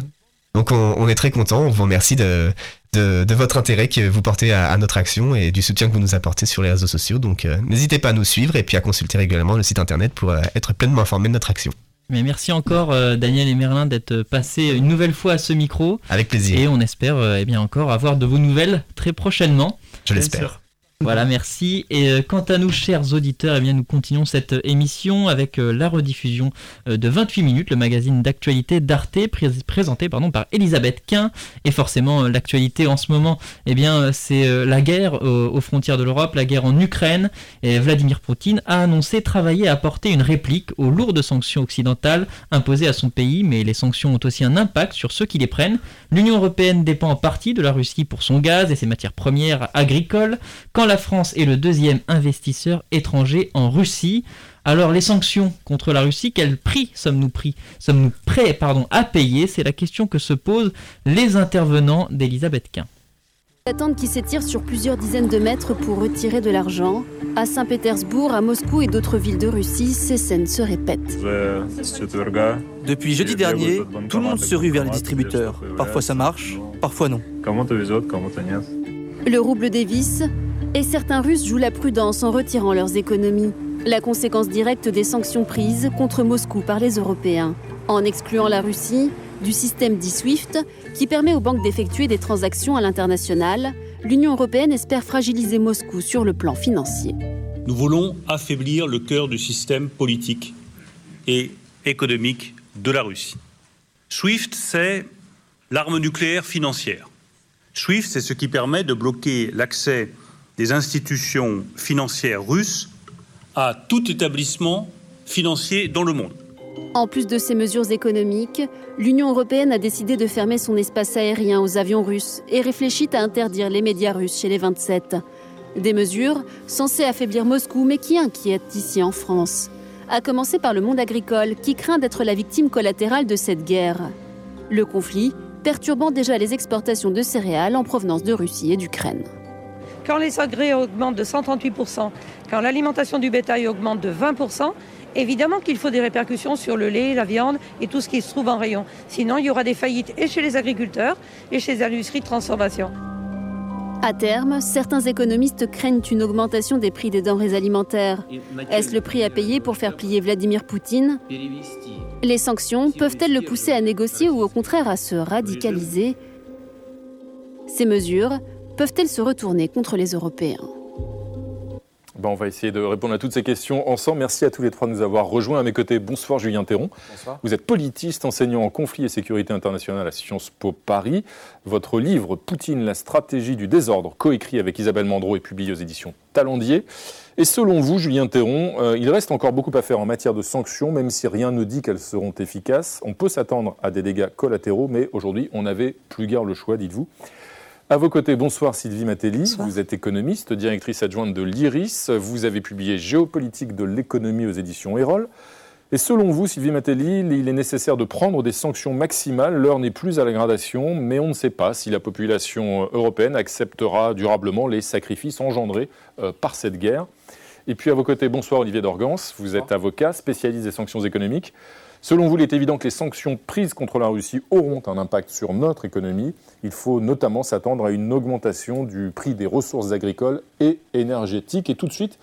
Donc on, on est très content. On vous remercie de, de, votre intérêt que vous portez à, notre action et du soutien que vous nous apportez sur les réseaux sociaux. Donc euh, n'hésitez pas à nous suivre et puis à consulter régulièrement le site internet pour euh, être pleinement informé de notre action. Mais merci encore euh, Daniel et Merlin d'être passés une nouvelle fois à ce micro. Avec plaisir. Et on espère eh bien encore avoir de vos nouvelles très prochainement. Je l'espère. Voilà, merci. Et euh, quant à nous, chers auditeurs, eh bien, nous continuons cette émission avec euh, la rediffusion euh, de 28 minutes, le magazine d'actualité d'Arte, présenté pardon, par Elisabeth Quint. Et forcément, l'actualité en ce moment, eh bien, c'est la guerre aux, frontières de l'Europe, la guerre en Ukraine. Et Vladimir Poutine a annoncé travailler à apporter une réplique aux lourdes sanctions occidentales imposées à son pays, mais les sanctions ont aussi un impact sur ceux qui les prennent. L'Union européenne dépend en partie de la Russie pour son gaz et ses matières premières agricoles. Quand la France est le deuxième investisseur étranger en Russie. Alors les sanctions contre la Russie, quel prix sommes-nous pris Sommes-nous prêts pardon, à payer? C'est la question que se posent les intervenants d'Elisabeth Quint. L'attente qui s'étire sur plusieurs dizaines de mètres pour retirer de l'argent. À Saint-Pétersbourg, à Moscou et d'autres villes de Russie, ces scènes se répètent. Depuis jeudi dernier, tout le monde se rue vers les distributeurs. Parfois ça marche, parfois non. Le rouble dévisse et certains Russes jouent la prudence en retirant leurs économies. La conséquence directe des sanctions prises contre Moscou par les Européens. En excluant la Russie du système dit SWIFT, qui permet aux banques d'effectuer des transactions à l'international, l'Union européenne espère fragiliser Moscou sur le plan financier. Nous voulons affaiblir le cœur du système politique et économique de la Russie. SWIFT, c'est l'arme nucléaire financière. SWIFT, c'est ce qui permet de bloquer l'accès des institutions financières russes à tout établissement financier dans le monde. En plus de ces mesures économiques, l'Union européenne a décidé de fermer son espace aérien aux avions russes et réfléchit à interdire les médias russes chez les 27. Des mesures censées affaiblir Moscou mais qui inquiètent ici en France. À commencer par le monde agricole qui craint d'être la victime collatérale de cette guerre. Le conflit perturbant déjà les exportations de céréales en provenance de Russie et d'Ukraine. Quand les engrais augmentent de 138%, quand l'alimentation du bétail augmente de 20%, évidemment qu'il faut des répercussions sur le lait, la viande et tout ce qui se trouve en rayon. Sinon, il y aura des faillites et chez les agriculteurs et chez les industries de transformation. À terme, certains économistes craignent une augmentation des prix des denrées alimentaires. Est-ce le prix à payer pour faire plier Vladimir Poutine les sanctions peuvent-elles le pousser à négocier ou au contraire à se radicaliser? Ces mesures peuvent-elles se retourner contre les Européens? Ben, on va essayer de répondre à toutes ces questions ensemble. Merci à tous les trois de nous avoir rejoints. À mes côtés, bonsoir Julien Théron. Bonsoir. Vous êtes politiste, enseignant en conflit et sécurité internationale à Sciences Po Paris. Votre livre Poutine, la stratégie du désordre, coécrit avec Isabelle Mandreau et publié aux éditions Talendier. Et selon vous, Julien Théron, euh, il reste encore beaucoup à faire en matière de sanctions, même si rien ne dit qu'elles seront efficaces. On peut s'attendre à des dégâts collatéraux, mais aujourd'hui, on n'avait plus guère le choix, dites-vous. À vos côtés, bonsoir Sylvie Matelli. Vous êtes économiste, directrice adjointe de l'IRIS. Vous avez publié Géopolitique de l'économie aux éditions Erol. Et selon vous, Sylvie Matelli, il est nécessaire de prendre des sanctions maximales. L'heure n'est plus à la gradation, mais on ne sait pas si la population européenne acceptera durablement les sacrifices engendrés euh, par cette guerre. Et puis à vos côtés, bonsoir Olivier Dorgans, vous êtes avocat, spécialiste des sanctions économiques. Selon vous, il est évident que les sanctions prises contre la Russie auront un impact sur notre économie. Il faut notamment s'attendre à une augmentation du prix des ressources agricoles et énergétiques. Et tout de suite,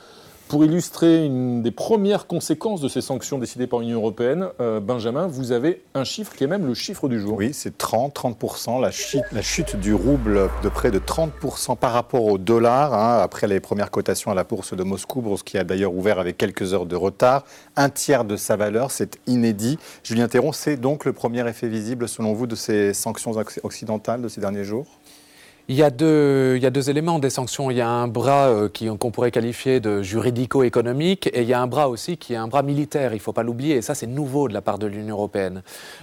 pour illustrer une des premières conséquences de ces sanctions décidées par l'Union européenne, euh, Benjamin, vous avez un chiffre qui est même le chiffre du jour. Oui, c'est 30, 30%, la chute, la chute du rouble de près de 30% par rapport au dollar, hein, après les premières cotations à la bourse de Moscou, bourse qui a d'ailleurs ouvert avec quelques heures de retard. Un tiers de sa valeur, c'est inédit. Julien Théron, c'est donc le premier effet visible, selon vous, de ces sanctions occidentales de ces derniers jours? Il y, a deux, il y a deux éléments des sanctions. Il y a un bras euh, qu'on pourrait qualifier de juridico-économique et il y a un bras aussi qui est un bras militaire, il ne faut pas l'oublier. Et ça, c'est nouveau de la part de l'Union européenne.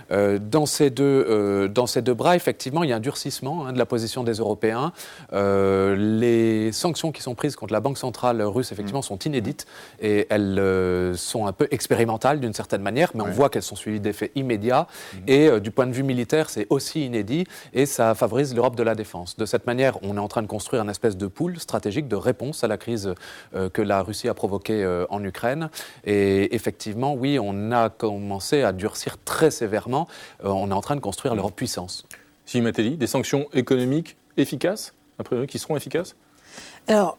Euh, dans, ces deux, euh, dans ces deux bras, effectivement, il y a un durcissement hein, de la position des Européens. les sanctions qui sont prises contre la Banque centrale russe, effectivement, sont inédites et elles sont un peu expérimentales d'une certaine manière, mais on voit qu'elles sont suivies d'effets immédiats. Mmh. Et du point de vue militaire, c'est aussi inédit et ça favorise l'Europe de la défense. De cette manière, on est en train de construire un espèce de pool stratégique de réponse à la crise euh, que la Russie a provoquée euh, en Ukraine. Et effectivement, oui, on a commencé à durcir très sévèrement. Euh, on est en train de construire leur puissance. Si Matéli, des sanctions économiques efficaces, après qui seront efficaces? Alors,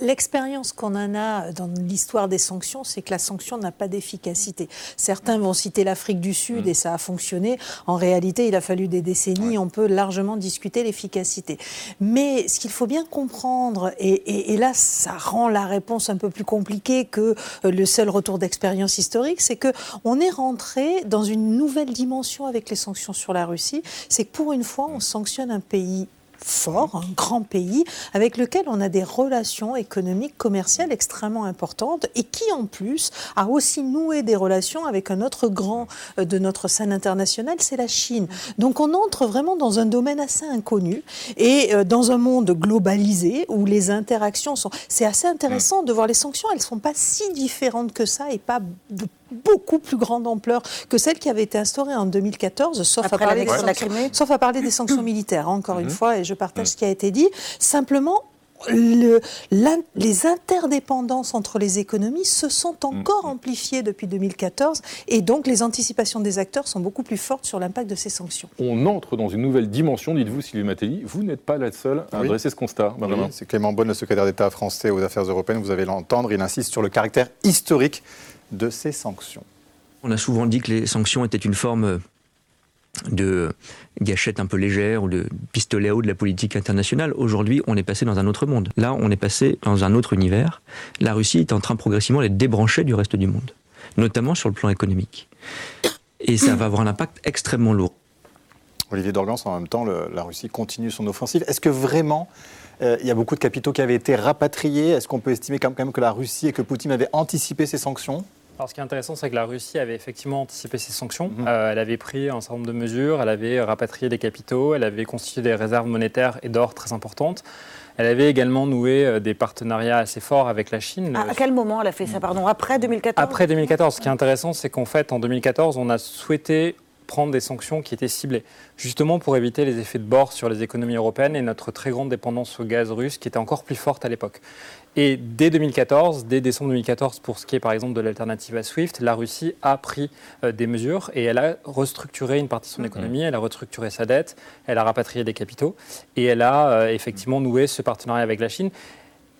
L'expérience qu'on en a dans l'histoire des sanctions, c'est que la sanction n'a pas d'efficacité. Certains vont citer l'Afrique du Sud mm. et ça a fonctionné. En réalité, il a fallu des décennies. On peut largement discuter l'efficacité. Mais ce qu'il faut bien comprendre, et, là, ça rend la réponse un peu plus compliquée que euh, le seul retour d'expérience historique, c'est que on est rentré dans une nouvelle dimension avec les sanctions sur la Russie. C'est que pour une fois, on sanctionne un pays fort, un grand pays, avec lequel on a des relations économiques, commerciales extrêmement importantes et qui, en plus, a aussi noué des relations avec un autre grand euh, de notre scène internationale, c'est la Chine. Donc on entre vraiment dans un domaine assez inconnu et euh, dans un monde globalisé où les interactions sont... C'est assez intéressant de voir les sanctions, elles ne sont pas si différentes que ça et pas de beaucoup plus grande ampleur que celle qui avait été instaurée en 2014, sauf, à parler, des sauf à parler des sanctions militaires, encore une mhm. fois, et je partage ce qui a été dit. Simplement, le, les interdépendances entre les économies se sont encore mhm. amplifiées depuis 2014 et donc les anticipations des acteurs sont beaucoup plus fortes sur l'impact de ces sanctions. On entre dans une nouvelle dimension, dites-vous Sylvie Matelli, vous n'êtes pas la seule à adresser ce constat. c'est Clément Bonne, le secrétaire d'État français aux affaires européennes, vous allez l'entendre, il insiste sur le caractère historique de ces sanctions. On a souvent dit que les sanctions étaient une forme de gâchette un peu légère ou de pistolet à eau de la politique internationale. Aujourd'hui, on est passé dans un autre monde. Là, on est passé dans un autre univers. La Russie est en train progressivement d'être débranchée du reste du monde, notamment sur le plan économique. Et ça va avoir un impact extrêmement lourd. Olivier Dorgans, en même temps, la Russie continue son offensive. Est-ce que vraiment euh, il y a beaucoup de capitaux qui avaient été rapatriés. Est-ce qu'on peut estimer quand même que la Russie et que Poutine avaient anticipé ces sanctions? Alors, ce qui est intéressant, c'est que la Russie avait effectivement anticipé ces sanctions. Mhm. Euh, elle avait pris un certain nombre de mesures, elle avait rapatrié des capitaux, elle avait constitué des réserves monétaires et d'or très importantes. Elle avait également noué euh, des partenariats assez forts avec la Chine. à quel moment elle a fait ça Pardon, après 2014 Après 2014. Ce qui est intéressant, c'est qu'en fait, en 2014, on a souhaité prendre des sanctions qui étaient ciblées, justement pour éviter les effets de bord sur les économies européennes et notre très grande dépendance au gaz russe qui était encore plus forte à l'époque. Et dès 2014, dès décembre 2014, pour ce qui est par exemple de l'alternative à SWIFT, la Russie a pris euh, des mesures et elle a restructuré une partie de son mm-hmm. économie, elle a restructuré sa dette, elle a rapatrié des capitaux et elle a euh, effectivement noué ce partenariat avec la Chine.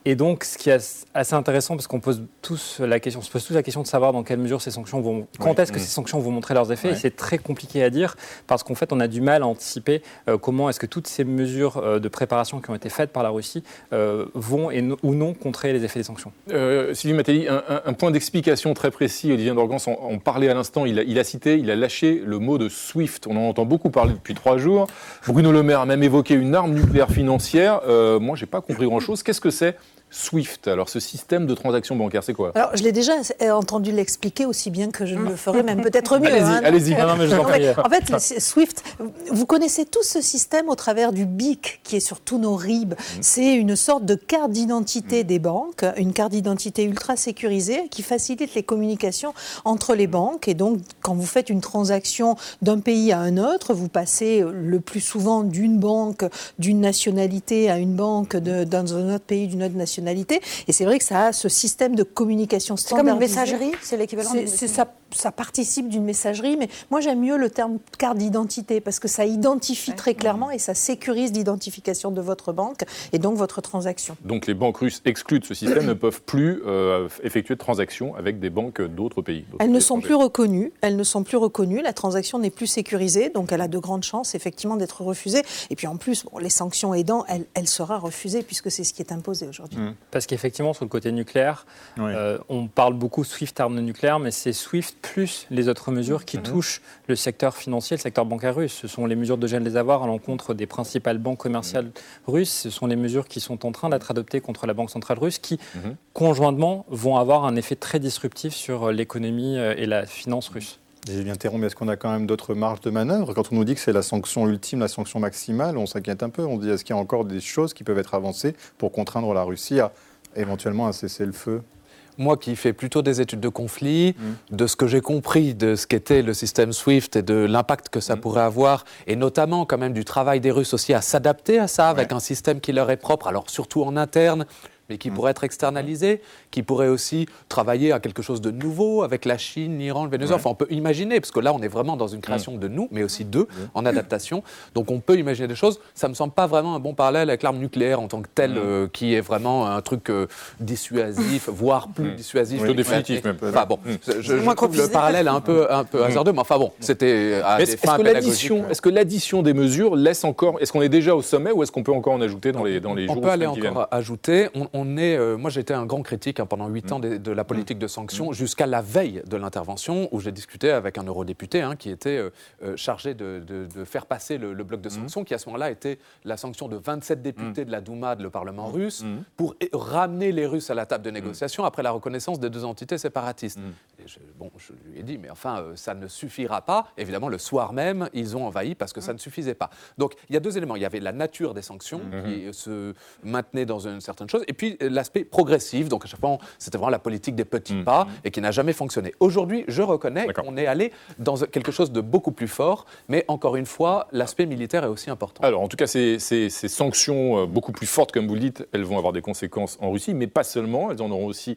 Et donc, ce qui est assez intéressant, parce qu'on pose tous la question, se pose tous la question de savoir dans quelle mesure ces sanctions vont, quand est-ce que ces sanctions vont montrer leurs effets. Et c'est très compliqué à dire, parce qu'en fait, on a du mal à anticiper euh, comment est-ce que toutes ces mesures euh, de préparation qui ont été faites par la Russie euh, vont ou non contrer les effets des sanctions. Sylvie Mattei, un, point d'explication très précis. Olivier Dorgans en, parlait à l'instant. Il a, il a, cité, il a lâché le mot de SWIFT. On en entend beaucoup parler depuis trois jours. Bruno Le Maire a même évoqué une arme nucléaire financière. moi, j'ai pas compris grand-chose. Qu'est-ce que c'est SWIFT. Alors, ce système de transaction bancaire, c'est quoi? Alors, je l'ai déjà entendu l'expliquer aussi bien que je ne le ferai, même peut-être mieux. Allez-y, hein, allez En fait, SWIFT, vous connaissez tous ce système au travers du BIC qui est sur tous nos RIB. Mm. C'est une sorte de carte d'identité des banques, une carte d'identité ultra sécurisée qui facilite les communications entre les banques. Et donc, quand vous faites une transaction d'un pays à un autre, vous passez le plus souvent d'une banque, d'une nationalité à une banque dans un autre pays, d'une autre nationalité et c'est vrai que ça a ce système de communication standardisé. C'est comme une messagerie, c'est l'équivalent ça, ça, participe d'une messagerie, mais moi j'aime mieux le terme carte d'identité parce que ça identifie très clairement et ça sécurise l'identification de votre banque et donc votre transaction. Donc les banques russes exclues de ce système ne peuvent plus euh, effectuer de transactions avec des banques d'autres pays. Elles ne sont plus reconnues. Elles ne sont plus reconnues. La transaction n'est plus sécurisée, donc elle a de grandes chances effectivement d'être refusée. Et puis en plus, bon, les sanctions aidant, elle, elle sera refusée puisque c'est ce qui est imposé aujourd'hui. Mmh. Parce qu'effectivement, sur le côté nucléaire, euh, on parle beaucoup SWIFT arme nucléaire, mais c'est SWIFT plus les autres mesures qui mhm. touchent le secteur financier, le secteur bancaire russe. Ce sont les mesures de gel des avoirs à l'encontre des principales banques commerciales russes. Ce sont les mesures qui sont en train d'être adoptées contre la Banque centrale russe, qui mhm. conjointement vont avoir un effet très disruptif sur l'économie euh, et la finance russe. J'ai bien interrompu, est-ce qu'on a quand même d'autres marges de manœuvre? Quand on nous dit que c'est la sanction ultime, la sanction maximale, on s'inquiète un peu. On dit est-ce qu'il y a encore des choses qui peuvent être avancées pour contraindre la Russie à éventuellement un cessez-le-feu moi qui fais plutôt des études de conflit, mm. de ce que j'ai compris de ce qu'était le système SWIFT et de l'impact que ça mm. pourrait avoir, et notamment quand même du travail des Russes aussi à s'adapter à ça avec un système qui leur est propre, alors surtout en interne, mais qui pourrait être externalisé, qui pourrait aussi travailler à quelque chose de nouveau avec la Chine, l'Iran, le Venezuela. Enfin, on peut imaginer, parce que là, on est vraiment dans une création de nous, mais aussi d'eux, en adaptation. Donc, on peut imaginer des choses. Ça me semble pas vraiment un bon parallèle avec l'arme nucléaire en tant que telle, euh, qui est vraiment un truc euh, dissuasif, voire plus dissuasif. Plutôt définitif, même. Enfin bon, je, je trouve le parallèle un peu, un peu hasardeux, mais enfin bon, c'était à Mais des Est-ce fins que pédagogiques. l'addition, est-ce que l'addition des mesures laisse encore, est-ce qu'on est déjà au sommet ou est-ce qu'on peut encore en ajouter dans les dans les On jours peut aller encore ajouter. On, on est, euh, moi, j'étais un grand critique hein, pendant huit ans de, de la politique de sanctions jusqu'à la veille de l'intervention où j'ai discuté avec un eurodéputé hein, qui était euh, euh, chargé de, de- de faire passer le, le bloc de sanctions, qui à ce moment-là était la sanction de 27 députés de la Douma, de le Parlement russe, pour ramener les Russes à la table de négociation après la reconnaissance des deux entités séparatistes. Et je, bon, je lui ai dit, mais enfin, euh, ça ne suffira pas. Évidemment, le soir même, ils ont envahi parce que ça ne suffisait pas. Donc, il y a deux éléments. Il y avait la nature des sanctions qui se maintenait dans une certaine chose, et puis l'aspect progressif. Donc, à chaque fois, c'était vraiment la politique des petits pas et qui n'a jamais fonctionné. Aujourd'hui, je reconnais qu'on est allé dans quelque chose de beaucoup plus fort, mais encore une fois, l'aspect militaire est aussi important. Alors, en tout cas, ces, ces- ces sanctions euh, beaucoup plus fortes, comme vous le dites, elles vont avoir des conséquences en Russie, mais pas seulement, elles en auront aussi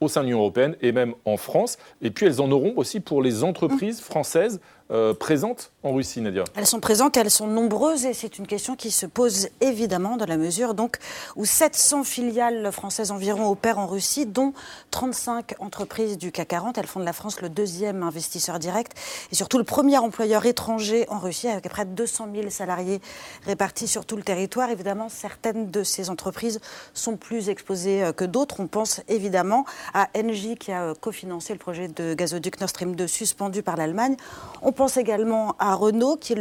au sein de l'Union européenne et même en France. Et puis, elles en auront aussi pour les entreprises françaises euh, présentes en Russie, Nadia? Elles sont présentes, elles sont nombreuses et c'est une question qui se pose évidemment dans la mesure donc où 700 filiales françaises environ opèrent en Russie, dont 35 entreprises du CAC 40. Elles font de la France le deuxième investisseur direct et surtout le premier employeur étranger en Russie avec près de 200 000 salariés répartis sur tout le territoire. Évidemment, certaines de ces entreprises sont plus exposées euh, que d'autres. On pense évidemment à Engie qui a euh, cofinancé le projet de gazoduc Nord Stream 2 suspendu par l'Allemagne. Pense également à Renault qui,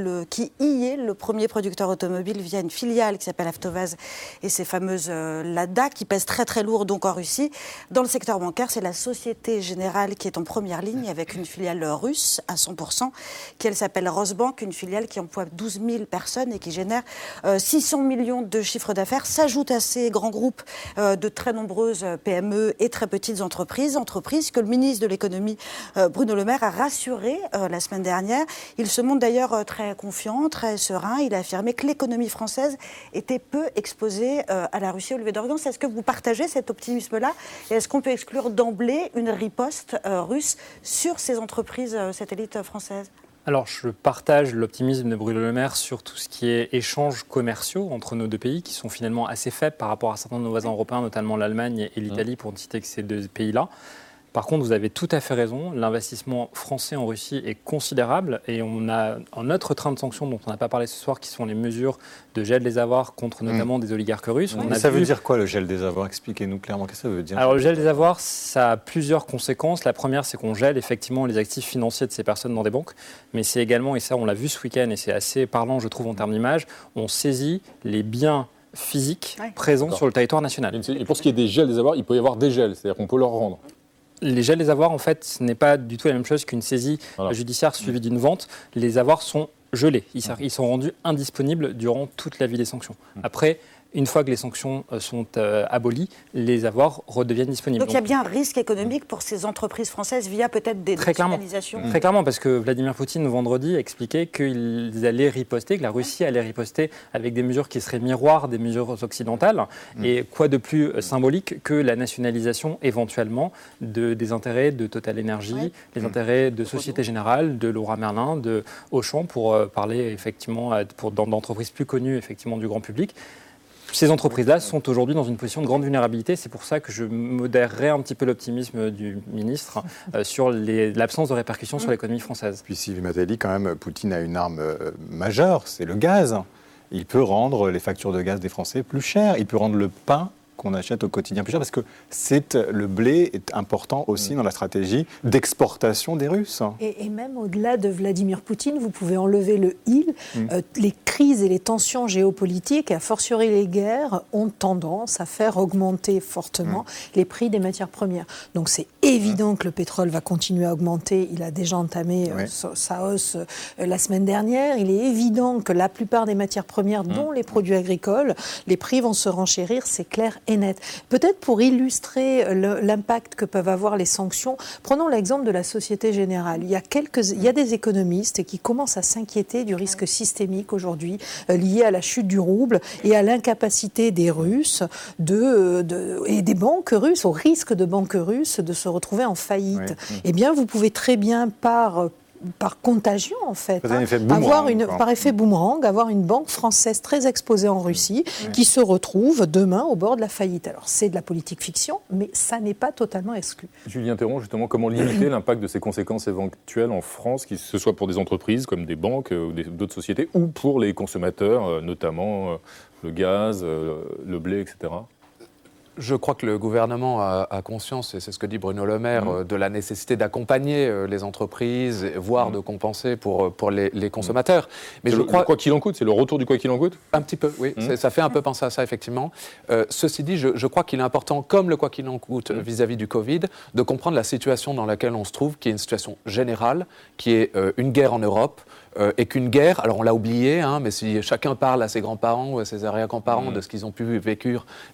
y est le premier producteur automobile via une filiale qui s'appelle Avtovaz et ses fameuses euh, Lada qui pèsent très très lourd donc en Russie. Dans le secteur bancaire, c'est la Société Générale qui est en première ligne avec une filiale russe à 100% qui elle s'appelle Rosbank, une filiale qui emploie 12 000 personnes et qui génère euh, 600 millions de chiffres d'affaires. S'ajoute à ces grands groupes euh, de très nombreuses euh, PME et très petites entreprises, entreprises que le ministre de l'économie euh, Bruno Le Maire a rassuré euh, la semaine dernière. Il se montre d'ailleurs euh, très confiant, très serein. Il a affirmé que l'économie française était peu exposée euh, à la Russie au lever d'organs. Est-ce que vous partagez cet optimisme-là? Et est-ce qu'on peut exclure d'emblée une riposte euh, russe sur ces entreprises satellites françaises? Alors, je partage l'optimisme de Bruno Le Maire sur tout ce qui est échanges commerciaux entre nos deux pays, qui sont finalement assez faibles par rapport à certains de nos voisins européens, notamment l'Allemagne et l'Italie, pour ne citer que ces deux pays-là. Par contre, vous avez tout à fait raison, l'investissement français en Russie est considérable et on a un autre train de sanctions dont on n'a pas parlé ce soir, qui sont les mesures de gel des avoirs contre notamment des oligarques russes. On Mais a ça vu- veut dire quoi le gel des avoirs? Expliquez-nous clairement. Qu'est-ce que ça veut dire? Alors le gel des avoirs, ça a plusieurs conséquences. La première, c'est qu'on gèle effectivement les actifs financiers de ces personnes dans des banques, mais c'est également, et ça on l'a vu ce week-end, et c'est assez parlant je trouve en termes d'image, on saisit les biens physiques présents sur le territoire national. Et pour ce qui est des gels des avoirs, il peut y avoir des gels, c'est-à-dire qu'on peut leur rendre. Les gels des avoirs, en fait, ce n'est pas du tout la même chose qu'une saisie judiciaire suivie d'une vente. Les avoirs sont gelés. Ils, ils sont rendus indisponibles durant toute la vie des sanctions. Après, une fois que les sanctions euh, sont euh, abolies, les avoirs redeviennent disponibles. Donc il y a bien un risque économique pour ces entreprises françaises via peut-être des Très clairement. nationalisations Très clairement, parce que Vladimir Poutine, vendredi, a expliqué qu'ils allaient riposter, que la Russie allait riposter avec des mesures qui seraient miroirs des mesures occidentales. Et quoi de plus euh, symbolique que la nationalisation éventuellement de, des intérêts de Total Energy, les intérêts de Société Générale, de Laura Merlin, de Auchan, pour euh, parler effectivement pour, dans- d'entreprises plus connues effectivement du grand public. Ces entreprises-là sont aujourd'hui dans une position de grande vulnérabilité. C'est pour ça que je modérerai un petit peu l'optimisme du ministre euh, sur l'absence de répercussions sur l'économie française. Puis Sylvie Mattei, quand même, Poutine a une arme euh, majeure, c'est le gaz. Il peut rendre les factures de gaz des Français plus chères. Il peut rendre le pain qu'on achète au quotidien plus cher parce que c'est le blé est important aussi dans la stratégie d'exportation des Russes. Et, et même au-delà de Vladimir Poutine, vous pouvez enlever le il. Mm. Euh, les crises et les tensions géopolitiques, et a fortiori les guerres, ont tendance à faire augmenter fortement les prix des matières premières. Donc c'est évident que le pétrole va continuer à augmenter. Il a déjà entamé euh, sa hausse euh, la semaine dernière. Il est évident que la plupart des matières premières, mmh. dont les produits agricoles, les prix vont se renchérir, c'est clair et net. Peut-être pour illustrer euh, l'impact que peuvent avoir les sanctions, prenons l'exemple de la Société Générale. Il y a, quelques, il y a des économistes qui commencent à s'inquiéter du risque systémique aujourd'hui lié à la chute du rouble et à l'incapacité des Russes de, de, et des banques russes, au risque de banques russes de se retrouver en faillite. Eh bien, vous pouvez très bien par par contagion en fait, hein. avoir une, par effet boomerang, avoir une banque française très exposée en Russie qui se retrouve demain au bord de la faillite. Alors c'est de la politique fiction, mais ça n'est pas totalement exclu. Julien Théron, justement, comment limiter l'impact de ces conséquences éventuelles en France, que ce soit pour des entreprises comme des banques euh, ou d'autres sociétés, ou pour les consommateurs, euh, notamment euh, le gaz, le blé, etc. Je crois que le gouvernement a, conscience, et c'est ce que dit Bruno Le Maire, mmh. euh, de la nécessité d'accompagner euh, les entreprises, voire mmh. de compenser pour, euh, pour les, consommateurs. Mais je crois... quoi qu'il en coûte, c'est le retour du quoi qu'il en coûte? Un petit peu, oui. Mmh. Ça fait un peu penser à ça, effectivement. ceci dit, je, crois qu'il est important, comme le quoi qu'il en coûte vis-à-vis du Covid, de comprendre la situation dans laquelle on se trouve, qui est une situation générale, qui est une guerre en Europe, euh, et qu'une guerre, alors on l'a oublié, hein, mais si chacun parle à ses grands-parents ou à ses arrière-grands-parents mm. de ce qu'ils ont pu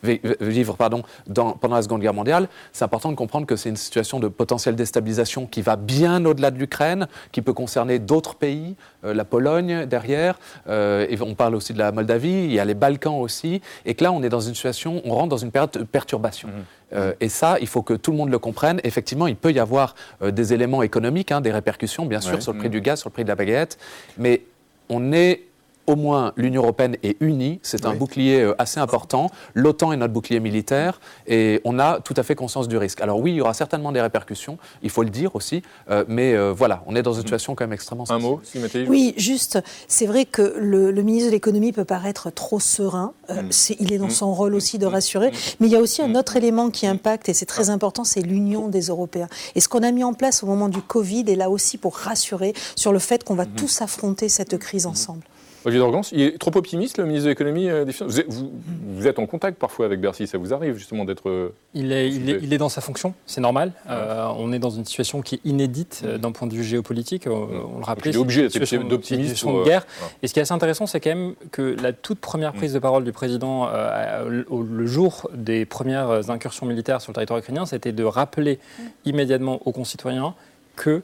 vivre pardon, pendant la Seconde Guerre mondiale, c'est important de comprendre que c'est une situation de potentielle déstabilisation qui va bien au-delà de l'Ukraine, qui peut concerner d'autres pays, euh, la Pologne derrière, euh, et on parle aussi de la Moldavie, il y a les Balkans aussi, et que là on est dans une situation, on rentre dans une période de perturbation. Mm. Euh, et ça, il faut que tout le monde le comprenne. Effectivement, il peut y avoir euh, des éléments économiques, hein, des répercussions, bien sûr, sur le prix mm. du gaz, sur le prix de la baguette. Mais on est au moins l'Union européenne est unie, c'est un bouclier euh, assez important. L'OTAN est notre bouclier militaire et on a tout à fait conscience du risque. Alors oui, il y aura certainement des répercussions, il faut le dire aussi, euh, mais euh, voilà, on est dans une situation quand même extrêmement sensible. Un mot, Oui, juste, c'est vrai que le, ministre de l'économie peut paraître trop serein, mm. il est dans mm. son rôle aussi de mm. rassurer, mais il y a aussi un autre élément qui impacte et c'est très important, c'est l'union des Européens. Et ce qu'on a mis en place au moment du Covid est là aussi pour rassurer sur le fait qu'on va tous affronter cette crise ensemble. Olivier il est trop optimiste, le ministre de l'économie euh, des Finances vous, êtes en contact parfois avec Bercy, ça vous arrive justement d'être... Euh, il est, il, est, dans sa fonction, c'est normal. Euh, on est dans une situation qui est inédite d'un point de vue géopolitique, on, le rappelait. Il est obligé d'être optimiste. Pour, guerre. Et ce qui est assez intéressant, c'est quand même que la toute première mm. prise de parole du président le jour des premières incursions militaires sur le territoire ukrainien, c'était de rappeler mm. immédiatement aux concitoyens que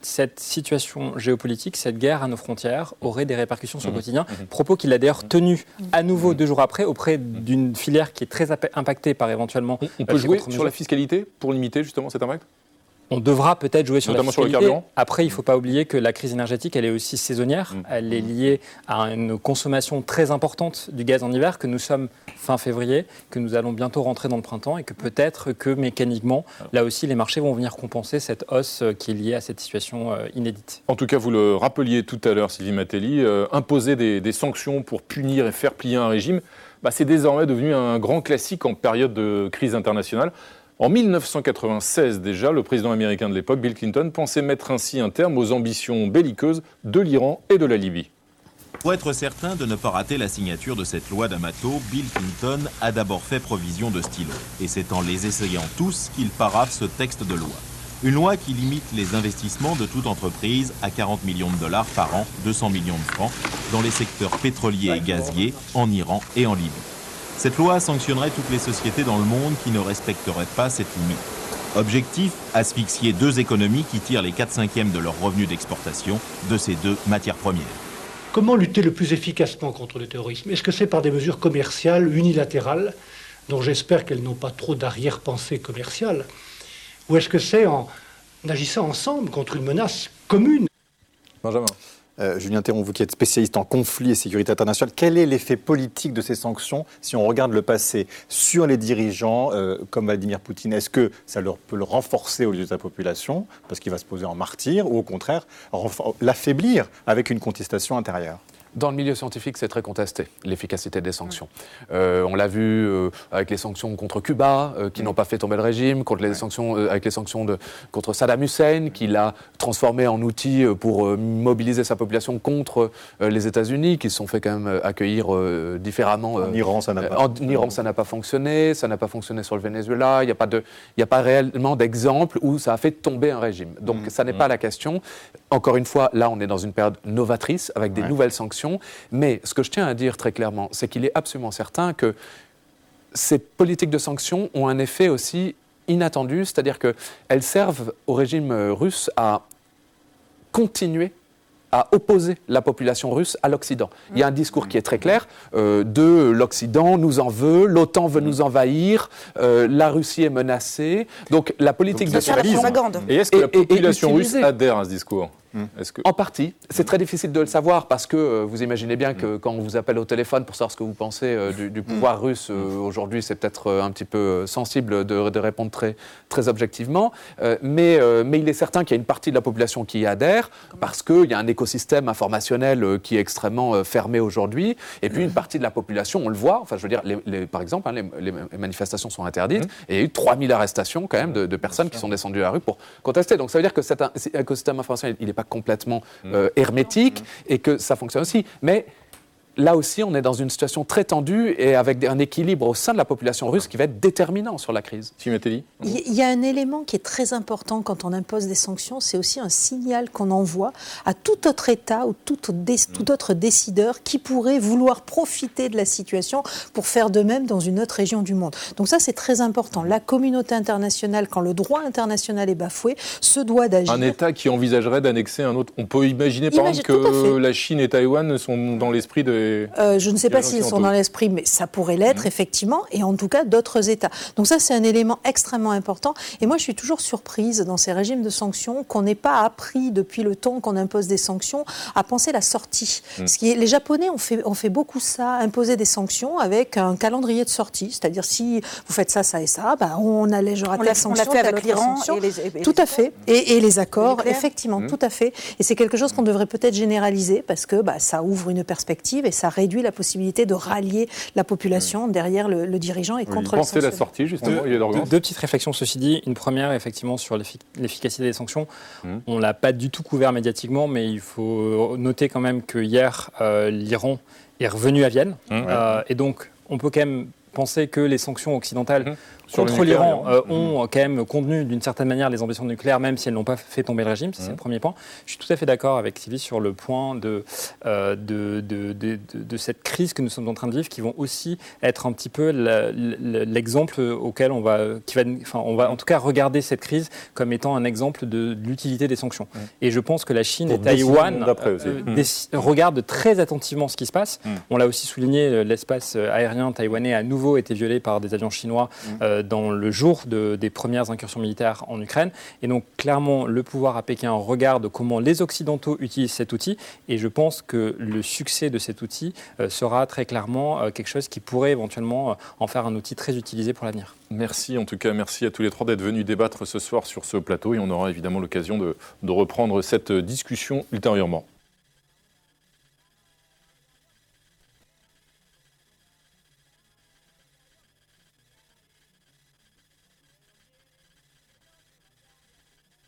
cette situation géopolitique, cette guerre à nos frontières aurait des répercussions sur le mmh. quotidien. Mmh. Propos qu'il a d'ailleurs tenu à nouveau deux jours après auprès d'une filière qui est très impactée par éventuellement. On peut jouer sur la fiscalité pour limiter justement cet impact? On devra peut-être jouer sur la fiscalité. Après, il ne faut pas oublier que la crise énergétique, elle est aussi saisonnière. Mm. Elle est liée à une consommation très importante du gaz en hiver, que nous sommes fin février, que nous allons bientôt rentrer dans le printemps et que peut-être que mécaniquement, là aussi, les marchés vont venir compenser cette hausse euh, qui est liée à cette situation euh, inédite. En tout cas, vous le rappeliez tout à l'heure, Sylvie Matelli, euh, imposer des, sanctions pour punir et faire plier un régime, bah, c'est désormais devenu un grand classique en période de crise internationale. En 1996 déjà, le président américain de l'époque, Bill Clinton, pensait mettre ainsi un terme aux ambitions belliqueuses de l'Iran et de la Libye. Pour être certain de ne pas rater la signature de cette loi d'Amato, Bill Clinton a d'abord fait provision de stylos. Et c'est en les essayant tous qu'il paraphe ce texte de loi. Une loi qui limite les investissements de toute entreprise à 40 millions de dollars par an, 200 millions de francs, dans les secteurs pétroliers et gaziers, en Iran et en Libye. Cette loi sanctionnerait toutes les sociétés dans le monde qui ne respecteraient pas cette limite. Objectif, asphyxier deux économies qui tirent les 4 cinquièmes de leurs revenus d'exportation de ces deux matières premières. Comment lutter le plus efficacement contre le terrorisme? Est-ce que c'est par des mesures commerciales unilatérales, dont j'espère qu'elles n'ont pas trop d'arrière-pensée commerciale? Ou est-ce que c'est en agissant ensemble contre une menace commune? Benjamin. Euh, Julien Théron, vous qui êtes spécialiste en conflit et sécurité internationale, quel est l'effet politique de ces sanctions si on regarde le passé sur les dirigeants euh, comme Vladimir Poutine? Est-ce que ça leur peut le renforcer au lieu de sa population parce qu'il va se poser en martyr ou au contraire l'affaiblir avec une contestation intérieure? Dans le milieu scientifique, c'est très contesté, l'efficacité des sanctions. Euh, on l'a vu euh, avec les sanctions contre Cuba, euh, qui n'ont pas fait tomber le régime, contre les sanctions, avec les sanctions de, contre Saddam Hussein, qui l'a transformé en outil pour mobiliser sa population contre les États-Unis, qui se sont fait quand même accueillir différemment. En Iran, ça n'a pas. En Iran, ça n'a pas fonctionné, ça n'a pas fonctionné sur le Venezuela. Il n'y a pas de, a pas réellement d'exemple où ça a fait tomber un régime. Donc, mm. ça n'est pas la question. Encore une fois, là, on est dans une période novatrice avec des nouvelles sanctions. Mais ce que je tiens à dire très clairement, c'est qu'il est absolument certain que ces politiques de sanctions ont un effet aussi inattendu, c'est-à-dire qu'elles servent au régime russe à continuer à opposer la population russe à l'Occident. Il y a un discours qui est très clair euh, de l'Occident nous en veut, l'OTAN veut nous envahir, euh, la Russie est menacée. Donc la politique de propagande. Et est-ce que la population russe adhère à ce discours? Hmm. En partie. C'est très difficile de le savoir parce que euh, vous imaginez bien que hmm. quand on vous appelle au téléphone pour savoir ce que vous pensez euh, du, hmm. pouvoir russe, euh, aujourd'hui c'est peut-être un petit peu sensible de, répondre très, très objectivement. mais, mais il est certain qu'il y a une partie de la population qui y adhère parce qu'il y a un écosystème informationnel qui est extrêmement fermé aujourd'hui. Et puis une partie de la population, on le voit, enfin je veux dire, les, par exemple, hein, les, manifestations sont interdites et il y a eu 3000 arrestations quand même de, personnes qui sont descendues à la rue pour contester. Donc ça veut dire que cet écosystème informationnel, il n'est pas complètement mmh. euh, hermétique et que ça fonctionne aussi. Mais là aussi, on est dans une situation très tendue et avec un équilibre au sein de la population russe qui va être déterminant sur la crise. Il y a un élément qui est très important quand on impose des sanctions, c'est aussi un signal qu'on envoie à tout autre État ou tout, tout autre décideur qui pourrait vouloir profiter de la situation pour faire de même dans une autre région du monde. Donc ça, c'est très important. La communauté internationale, quand le droit international est bafoué, se doit d'agir. Un État qui envisagerait d'annexer un autre. On peut imaginer par exemple que la Chine et Taïwan sont dans l'esprit de euh, je ne sais pas s'ils sont dans l'esprit, mais ça pourrait l'être, mmh. effectivement, et en tout cas d'autres États. Donc ça, c'est un élément extrêmement important. Et moi, je suis toujours surprise dans ces régimes de sanctions qu'on n'ait pas appris depuis le temps qu'on impose des sanctions à penser la sortie. Mmh. Ce qui est, les Japonais ont fait, ont fait beaucoup ça, imposer des sanctions avec un calendrier de sortie. C'est-à-dire, si vous faites ça, ça et ça, ben, on allégera la sanction. On l'a fait avec l'Iran et les, Tout à fait. Et, les accords, effectivement, mmh. tout à fait. Et c'est quelque chose qu'on devrait peut-être généraliser parce que bah, ça ouvre une perspective et ça réduit la possibilité de rallier la population derrière le, dirigeant et contre les sanctions. la sortie, justement deux, deux, petites réflexions, ceci dit. Une première, effectivement, sur l'efficacité des sanctions. Hum. On ne l'a pas du tout couvert médiatiquement, mais il faut noter quand même que hier, euh, l'Iran est revenu à Vienne. Hum. Euh, et donc, on peut quand même penser que les sanctions occidentales hum contre l'Iran euh, ont quand même contenu d'une certaine manière les ambitions nucléaires, même si elles n'ont pas fait tomber le régime. C'est le mmh. premier point. Je suis tout à fait d'accord avec Sylvie sur le point de, euh, de, de, de, cette crise que nous sommes en train de vivre, qui vont aussi être un petit peu l'exemple auquel on va, qui va, enfin, on va en tout cas regarder cette crise comme étant un exemple de, l'utilité des sanctions. Mmh. Et je pense que la Chine et Taïwan euh, mmh. regardent très attentivement ce qui se passe. On l'a aussi souligné, l'espace aérien taïwanais a à nouveau été violé par des avions chinois. Euh, dans le jour des premières incursions militaires en Ukraine. Et donc, clairement, le pouvoir à Pékin regarde comment les Occidentaux utilisent cet outil. Et je pense que le succès de cet outil euh, sera très clairement euh, quelque chose qui pourrait éventuellement en faire un outil très utilisé pour l'avenir. Merci, en tout cas, merci à tous les trois d'être venus débattre ce soir sur ce plateau. Et on aura évidemment l'occasion de reprendre cette discussion ultérieurement.